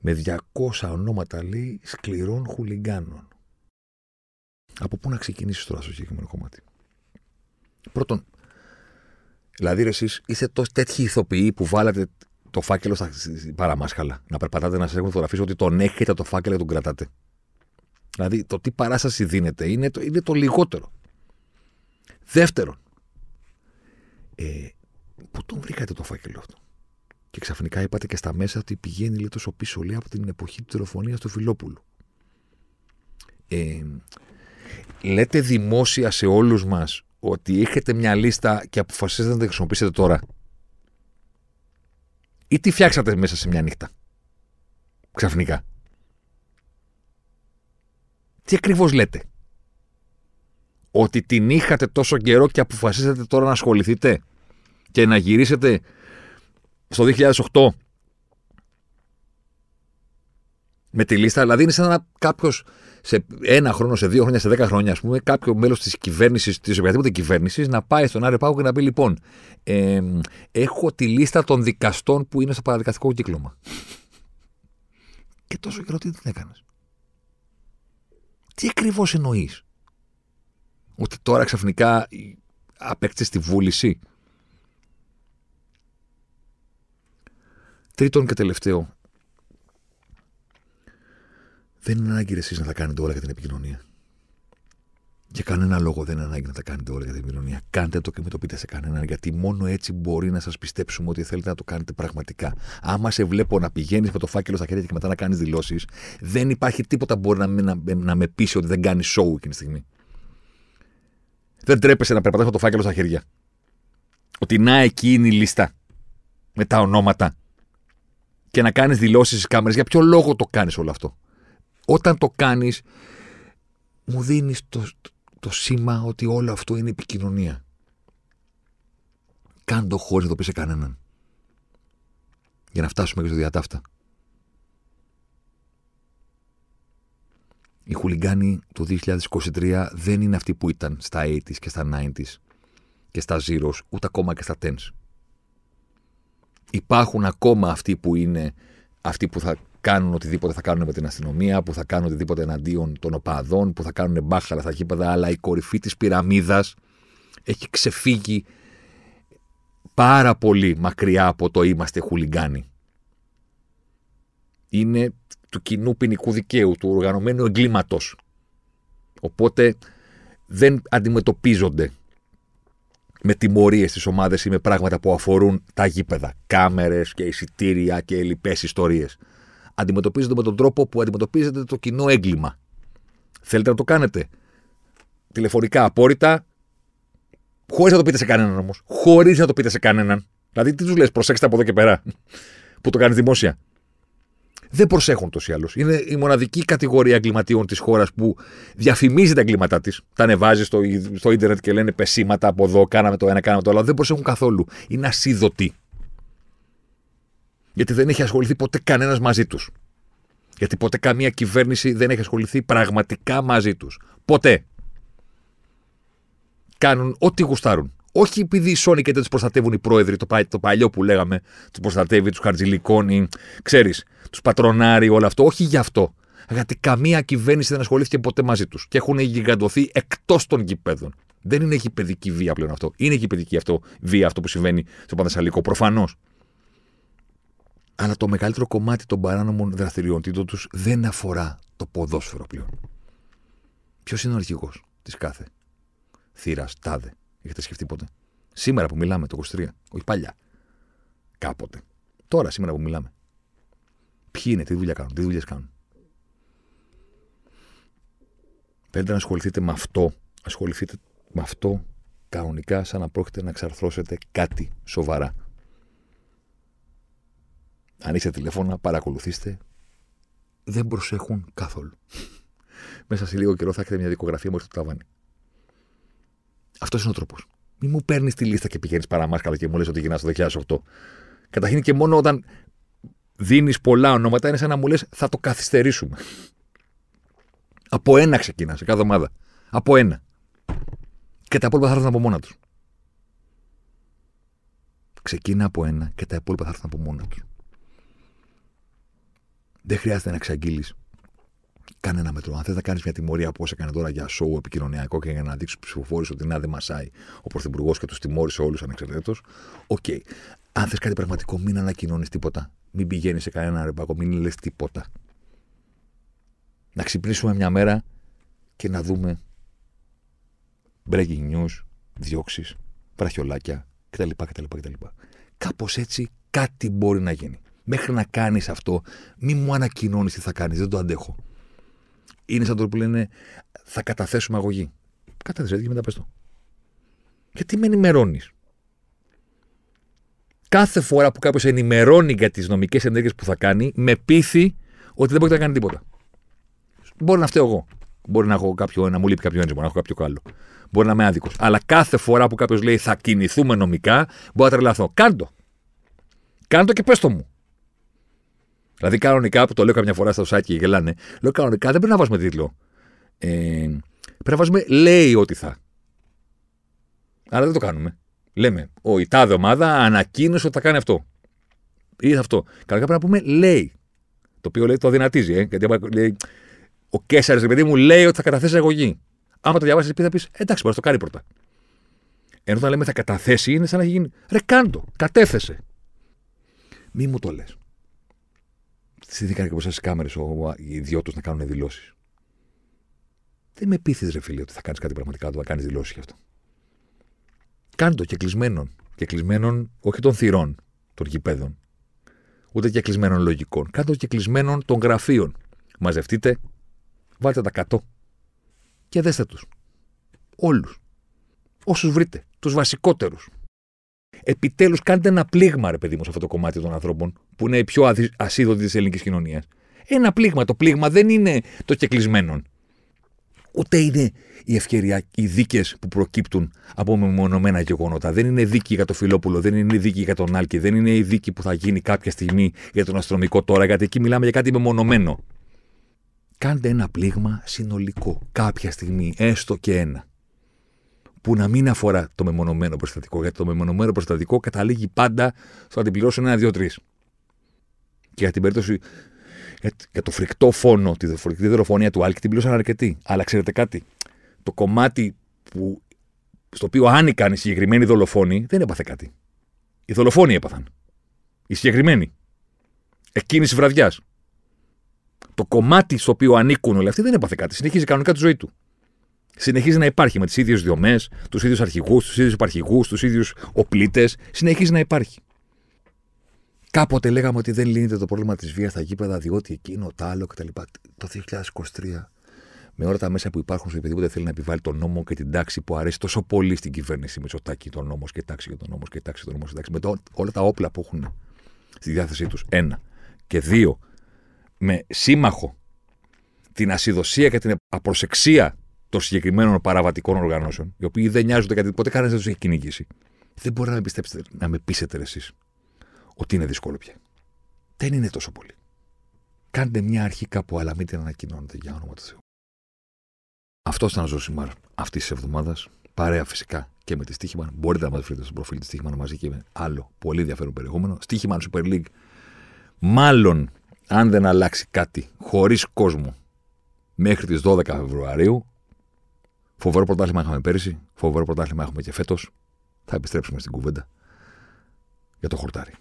Με 200 ονόματα, λέει, σκληρών χουλιγκάνων. Από πού να ξεκινήσεις τώρα στο συγκεκριμένο κομμάτι; Πρώτον, δηλαδή εσείς είστε τόσο τέτοιοι ηθοποιοί που βάλατε το φάκελο στα παραμάσχαλα. Να περπατάτε να σας έχουν φωτογραφίσει ότι τον έχετε το φάκελο και τον κρατάτε. Δηλαδή το τι παράσταση δίνεται είναι το, είναι το λιγότερο. Δεύτερον, ε, πού τον βρήκατε το φάκελο αυτό; Και ξαφνικά είπατε και στα μέσα ότι πηγαίνει λέει, τόσο πίσω λέει, από την εποχή της τηλεφωνία του Φιλόπουλου. Ε, λέτε δημόσια σε όλους μας ότι έχετε μια λίστα και αποφασίζετε να τη χρησιμοποιήσετε τώρα; Ή τι φτιάξατε μέσα σε μια νύχτα; Ξαφνικά. Τι ακριβώς λέτε; Ότι την είχατε τόσο καιρό και αποφασίσατε τώρα να ασχοληθείτε και να γυρίσετε στο 2008 με τη λίστα. Δηλαδή είναι σαν να κάποιος σε ένα χρόνο, σε δύο χρόνια, σε δέκα χρόνια, ας πούμε, κάποιο μέλος της κυβέρνησης, της οποιαδήποτε κυβέρνησης, να πάει στον Άριο Πάγο και να πει: Λοιπόν, ε, έχω τη λίστα των δικαστών που είναι στο παραδικαστικό κύκλωμα. και τόσο καιρό τι την έκανες; Τι ακριβώς εννοείς; Ότι τώρα ξαφνικά απέκτησες τη βούληση; Τρίτον και τελευταίο, δεν είναι ανάγκη εσείς να τα κάνετε όλα για την επικοινωνία. Για κανένα λόγο δεν είναι ανάγκη να τα κάνετε όλα για την επικοινωνία. Κάντε το και μην το πείτε σε κανέναν, γιατί μόνο έτσι μπορεί να σας πιστέψουμε ότι θέλετε να το κάνετε πραγματικά. Άμα σε βλέπω να πηγαίνεις με το φάκελο στα χέρια και μετά να κάνεις δηλώσεις, δεν υπάρχει τίποτα που μπορεί να, να, να με πείσει ότι δεν κάνει show εκείνη τη στιγμή. Δεν τρέπεσαι να περπατάς με το φάκελο στα χέρια. Ότι να εκεί είναι η λίστα. Με τα ονόματα. Και να κάνεις δηλώσεις στις κάμερες. Για ποιο λόγο το κάνεις όλο αυτό; Όταν το κάνεις, μου δίνεις το, το σήμα ότι όλο αυτό είναι επικοινωνία. Κάντο χωρίς να το πεις σε κανέναν. Για να φτάσουμε και στο διατάφτα. Οι χουλιγκάνοι του 2023 δεν είναι αυτοί που ήταν στα 80s και στα 90s και στα zeros, ούτε ακόμα και στα 10s. Υπάρχουν ακόμα αυτοί που είναι αυτοί που θα κάνουν οτιδήποτε θα κάνουν με την αστυνομία, που θα κάνουν οτιδήποτε εναντίον των οπαδών, που θα κάνουν μπάχαλα στα γήπεδα, αλλά η κορυφή της πυραμίδας έχει ξεφύγει πάρα πολύ μακριά από το είμαστε χουλιγκάνοι. Είναι του κοινού ποινικού δικαίου, του οργανωμένου εγκλήματος. Οπότε δεν αντιμετωπίζονται με τιμωρίες στι ομάδες ή με πράγματα που αφορούν τα γήπεδα. Κάμερες και εισιτήρια και λοιπές ιστορίες. Αντιμετωπίζονται με τον τρόπο που αντιμετωπίζεται το κοινό έγκλημα. Θέλετε να το κάνετε. Τηλεφωνικά απόρριτα, χωρίς να το πείτε σε κανέναν όμως. Χωρίς να το πείτε σε κανέναν. Δηλαδή, τι τους λες, προσέξτε από εδώ και πέρα. που το κάνεις δημόσια δεν προσέχουν τόσο ή άλλω. Είναι η μοναδική κατηγορία εγκληματίων της χώρας που διαφημίζει τα εγκλήματά της. Τα ανεβάζει στο, στο ίντερνετ και λένε πεσήματα από εδώ, κάναμε το ένα, κάναμε το άλλο. Δεν προσέχουν καθόλου. Είναι ασίδωτοι. Γιατί δεν έχει ασχοληθεί ποτέ κανένας μαζί τους. Γιατί ποτέ καμία κυβέρνηση δεν έχει ασχοληθεί πραγματικά μαζί τους. Ποτέ. Κάνουν ό,τι γουστάρουν. Όχι επειδή οι Sony και δεν τους προστατεύουν οι πρόεδροι, το, το παλιό που λέγαμε, τους προστατεύει, τους χαρτζηλικώνει, ξέρεις, τους πατρονάρει, όλο αυτό. Όχι γι' αυτό. Γιατί καμία κυβέρνηση δεν ασχολήθηκε ποτέ μαζί τους και έχουν γιγαντωθεί εκτός των γηπέδων. Δεν είναι γηπαιδική βία πλέον αυτό. Είναι γηπαιδική αυτό, βία αυτό που συμβαίνει στο Πανθεσσαλικό, προφανώς. Αλλά το μεγαλύτερο κομμάτι των παράνομων δραστηριοτήτων τους δεν αφορά το ποδόσφαιρο πλέον. Ποιος είναι ο αρχηγός της κάθε θύρας, τάδε. Έχετε σκεφτεί ποτέ; Σήμερα που μιλάμε, το 23. Όχι παλιά. Κάποτε. Τώρα, σήμερα που μιλάμε. Ποιοι είναι, τι δουλειά κάνουν, τι δουλειές κάνουν; Θέλετε να ασχοληθείτε με αυτό, ασχοληθείτε με αυτό κανονικά σαν να πρόκειται να εξαρθρώσετε κάτι σοβαρά. Είστε τηλέφωνα, παρακολουθήστε. Δεν προσέχουν καθόλου. Μέσα σε λίγο καιρό θα έχετε μια δικογραφία μέχρι το ταβάνι. Αυτός είναι ο τρόπος. Μην μου παίρνεις τη λίστα και πηγαίνεις παραμάσκαλα και μου λες ότι γυρνάς το 2008. Καταρχήν και μόνο όταν δίνεις πολλά ονόματα είναι σαν να μου λες θα το καθυστερήσουμε. Από ένα ξεκινάς σε κάθε ομάδα. Από ένα. Και τα υπόλοιπα θα έρθουν από μόνα τους. Ξεκίνα από ένα και τα υπόλοιπα θα έρθουν από μόνα τους. Δεν χρειάζεται να εξαγγείλεις κανένα μέτρο. Αν θες να κάνεις μια τιμωρία όπως έκανε τώρα για σόου επικοινωνιακό και για να δείξεις στους ψηφοφόρους ότι να δεν μασάει ο Πρωθυπουργός και τους τιμώρησε όλους ανεξαρτήτως, OK. Okay. Αν θες κάτι πραγματικό, μην ανακοινώνεις τίποτα. Μην πηγαίνεις σε κανένα ρεμπάκο, μην λες τίποτα. Να ξυπνήσουμε μια μέρα και να δούμε breaking news, διώξεις, βραχιολάκια κτλ. κτλ, κτλ. Κάπως έτσι κάτι μπορεί να γίνει. Μέχρι να κάνεις αυτό, μην μου ανακοινώνεις τι θα κάνεις. Δεν το αντέχω είναι σαν το που λένε θα καταθέσουμε αγωγή. Καταθέσαι και μετά πες το. Γιατί με ενημερώνεις; Κάθε φορά που κάποιος ενημερώνει για τις νομικές ενέργειες που θα κάνει, με πείθει ότι δεν μπορεί να κάνει τίποτα. Μπορεί να φταίω εγώ. Μπορεί να έχω κάποιο, να μου λείπει κάποιο έντυπο, να έχω κάποιο άλλο. Μπορεί να είμαι άδικος. Αλλά κάθε φορά που κάποιος λέει θα κινηθούμε νομικά, μπορεί να τρελαθώ. Κάντο. Κάντο και πες το μου. Δηλαδή, κανονικά που το λέω καμιά φορά στο site και γελάνε, λέω κανονικά δεν πρέπει να βάζουμε τίτλο. Ε, πρέπει να βάζουμε λέει ότι θα. Αλλά δεν το κάνουμε. Λέμε, ο η τάδε ομάδα ανακοίνωσε ότι θα κάνει αυτό. Ή αυτό. Κανονικά πρέπει να πούμε λέει. Το οποίο λέει το αδυνατίζει, ε, γιατί λέει, ο Κέσσαρη, παιδί μου, λέει ότι θα καταθέσει αγωγή. Άμα το διαβάσεις, πει θα πεις εντάξει, μπορεί να το κάνει πρώτα. Ενώ όταν λέμε θα καταθέσει, είναι σαν να έχει γίνει. Ρε, κάντο, κατέθεσε. Μη μου το λες. Στηθήκαν και μπροστά στις κάμερες οι ιδιώτες να κάνουν δηλώσεις. Δεν με πείθεις, ρε φίλε, ότι θα κάνεις κάτι πραγματικά, θα κάνεις δηλώσεις γι' αυτό. Κάντο και κλεισμένων. Και κλεισμένων όχι των θυρών των γηπέδων, ούτε και κλεισμένων λογικών. Κάντο και κλεισμένων των γραφείων. Μαζευτείτε, βάλτε τα κατώ και δέστε τους. Όλους. Όσους βρείτε. Τους βασικότερους. Επιτέλους, κάντε ένα πλήγμα, ρε παιδί μου, σε αυτό το κομμάτι των ανθρώπων, που είναι η πιο ασίδωτη της ελληνικής κοινωνίας. Ένα πλήγμα. Το πλήγμα δεν είναι το κεκλεισμένον. Ούτε είναι η ευκαιρία, οι δίκες που προκύπτουν από μεμονωμένα γεγονότα. Δεν είναι δίκη για το Φιλόπουλο, δεν είναι δίκη για τον Άλκη, δεν είναι η δίκη που θα γίνει κάποια στιγμή για τον αστυνομικό τώρα, γιατί εκεί μιλάμε για κάτι μεμονωμένο. Κάντε ένα πλήγμα συνολικό. Κάποια στιγμή, έστω και ένα. Που να μην αφορά το μεμονωμένο προστατικό. Γιατί το μεμονωμένο προστατικό καταλήγει πάντα στο να την πληρώσουν ένα, δύο, τρεις. Και για την περίπτωση. Για, το φρικτό φόνο, τη φρικτή δολοφονία του Άλκη την πλήρωσαν αρκετοί. Αλλά ξέρετε κάτι. Το κομμάτι που, στο οποίο άνοικαν οι συγκεκριμένοι δολοφόνοι δεν έπαθε κάτι. Οι δολοφόνοι έπαθαν. Οι συγκεκριμένοι. Εκείνη τη βραδιάς το κομμάτι στο οποίο ανήκουν όλοι αυτοί δεν έπαθε κάτι. Συνεχίζει κανονικά τη ζωή του. Συνεχίζει να υπάρχει με τις ίδιες διομές, τους ίδιους αρχηγούς, τους ίδιους υπαρχηγούς, τους ίδιους οπλίτες. Συνεχίζει να υπάρχει. Κάποτε λέγαμε ότι δεν λύνεται το πρόβλημα της βίας στα γήπεδα, διότι εκείνο, το άλλο κτλ. Το 2023, με όλα τα μέσα που υπάρχουν στο οποιοδήποτε θέλει να επιβάλλει τον νόμο και την τάξη που αρέσει τόσο πολύ στην κυβέρνηση Μητσοτάκη, τον νόμο και τάξη για τον νόμο και τάξη τον νόμο και τάξη, με το, όλα τα όπλα που έχουν στη διάθεσή τους. Ένα. Και δύο, με σύμμαχο την ασυδοσία και την απροσεξία των συγκεκριμένων παραβατικών οργανώσεων, οι οποίοι δεν νοιάζονται γιατί ποτέ κανένας δεν τους έχει κυνηγήσει, δεν μπορεί να με πιστέψετε, να με πείσετε εσείς ότι είναι δύσκολο πια. Δεν είναι τόσο πολύ. Κάντε μια αρχή κάπου, αλλά μην την ανακοινώνετε για όνομα του Θεού. Αυτό ήταν ο Ζωσιμάρ αυτής της εβδομάδας. Παρέα φυσικά και με τη Στίχημαν. Μπορείτε να μας βρείτε στο προφίλ της Στίχημαν μαζί και με άλλο πολύ ενδιαφέρον περιεχόμενο. Στίχημαν Super League. Μάλλον αν δεν αλλάξει κάτι χωρίς κόσμο μέχρι τις 12 Φεβρουαρίου, φοβερό πρωτάθλημα είχαμε πέρυσι, φοβερό πρωτάθλημα έχουμε και φέτος, θα επιστρέψουμε στην κουβέντα για το χορτάρι.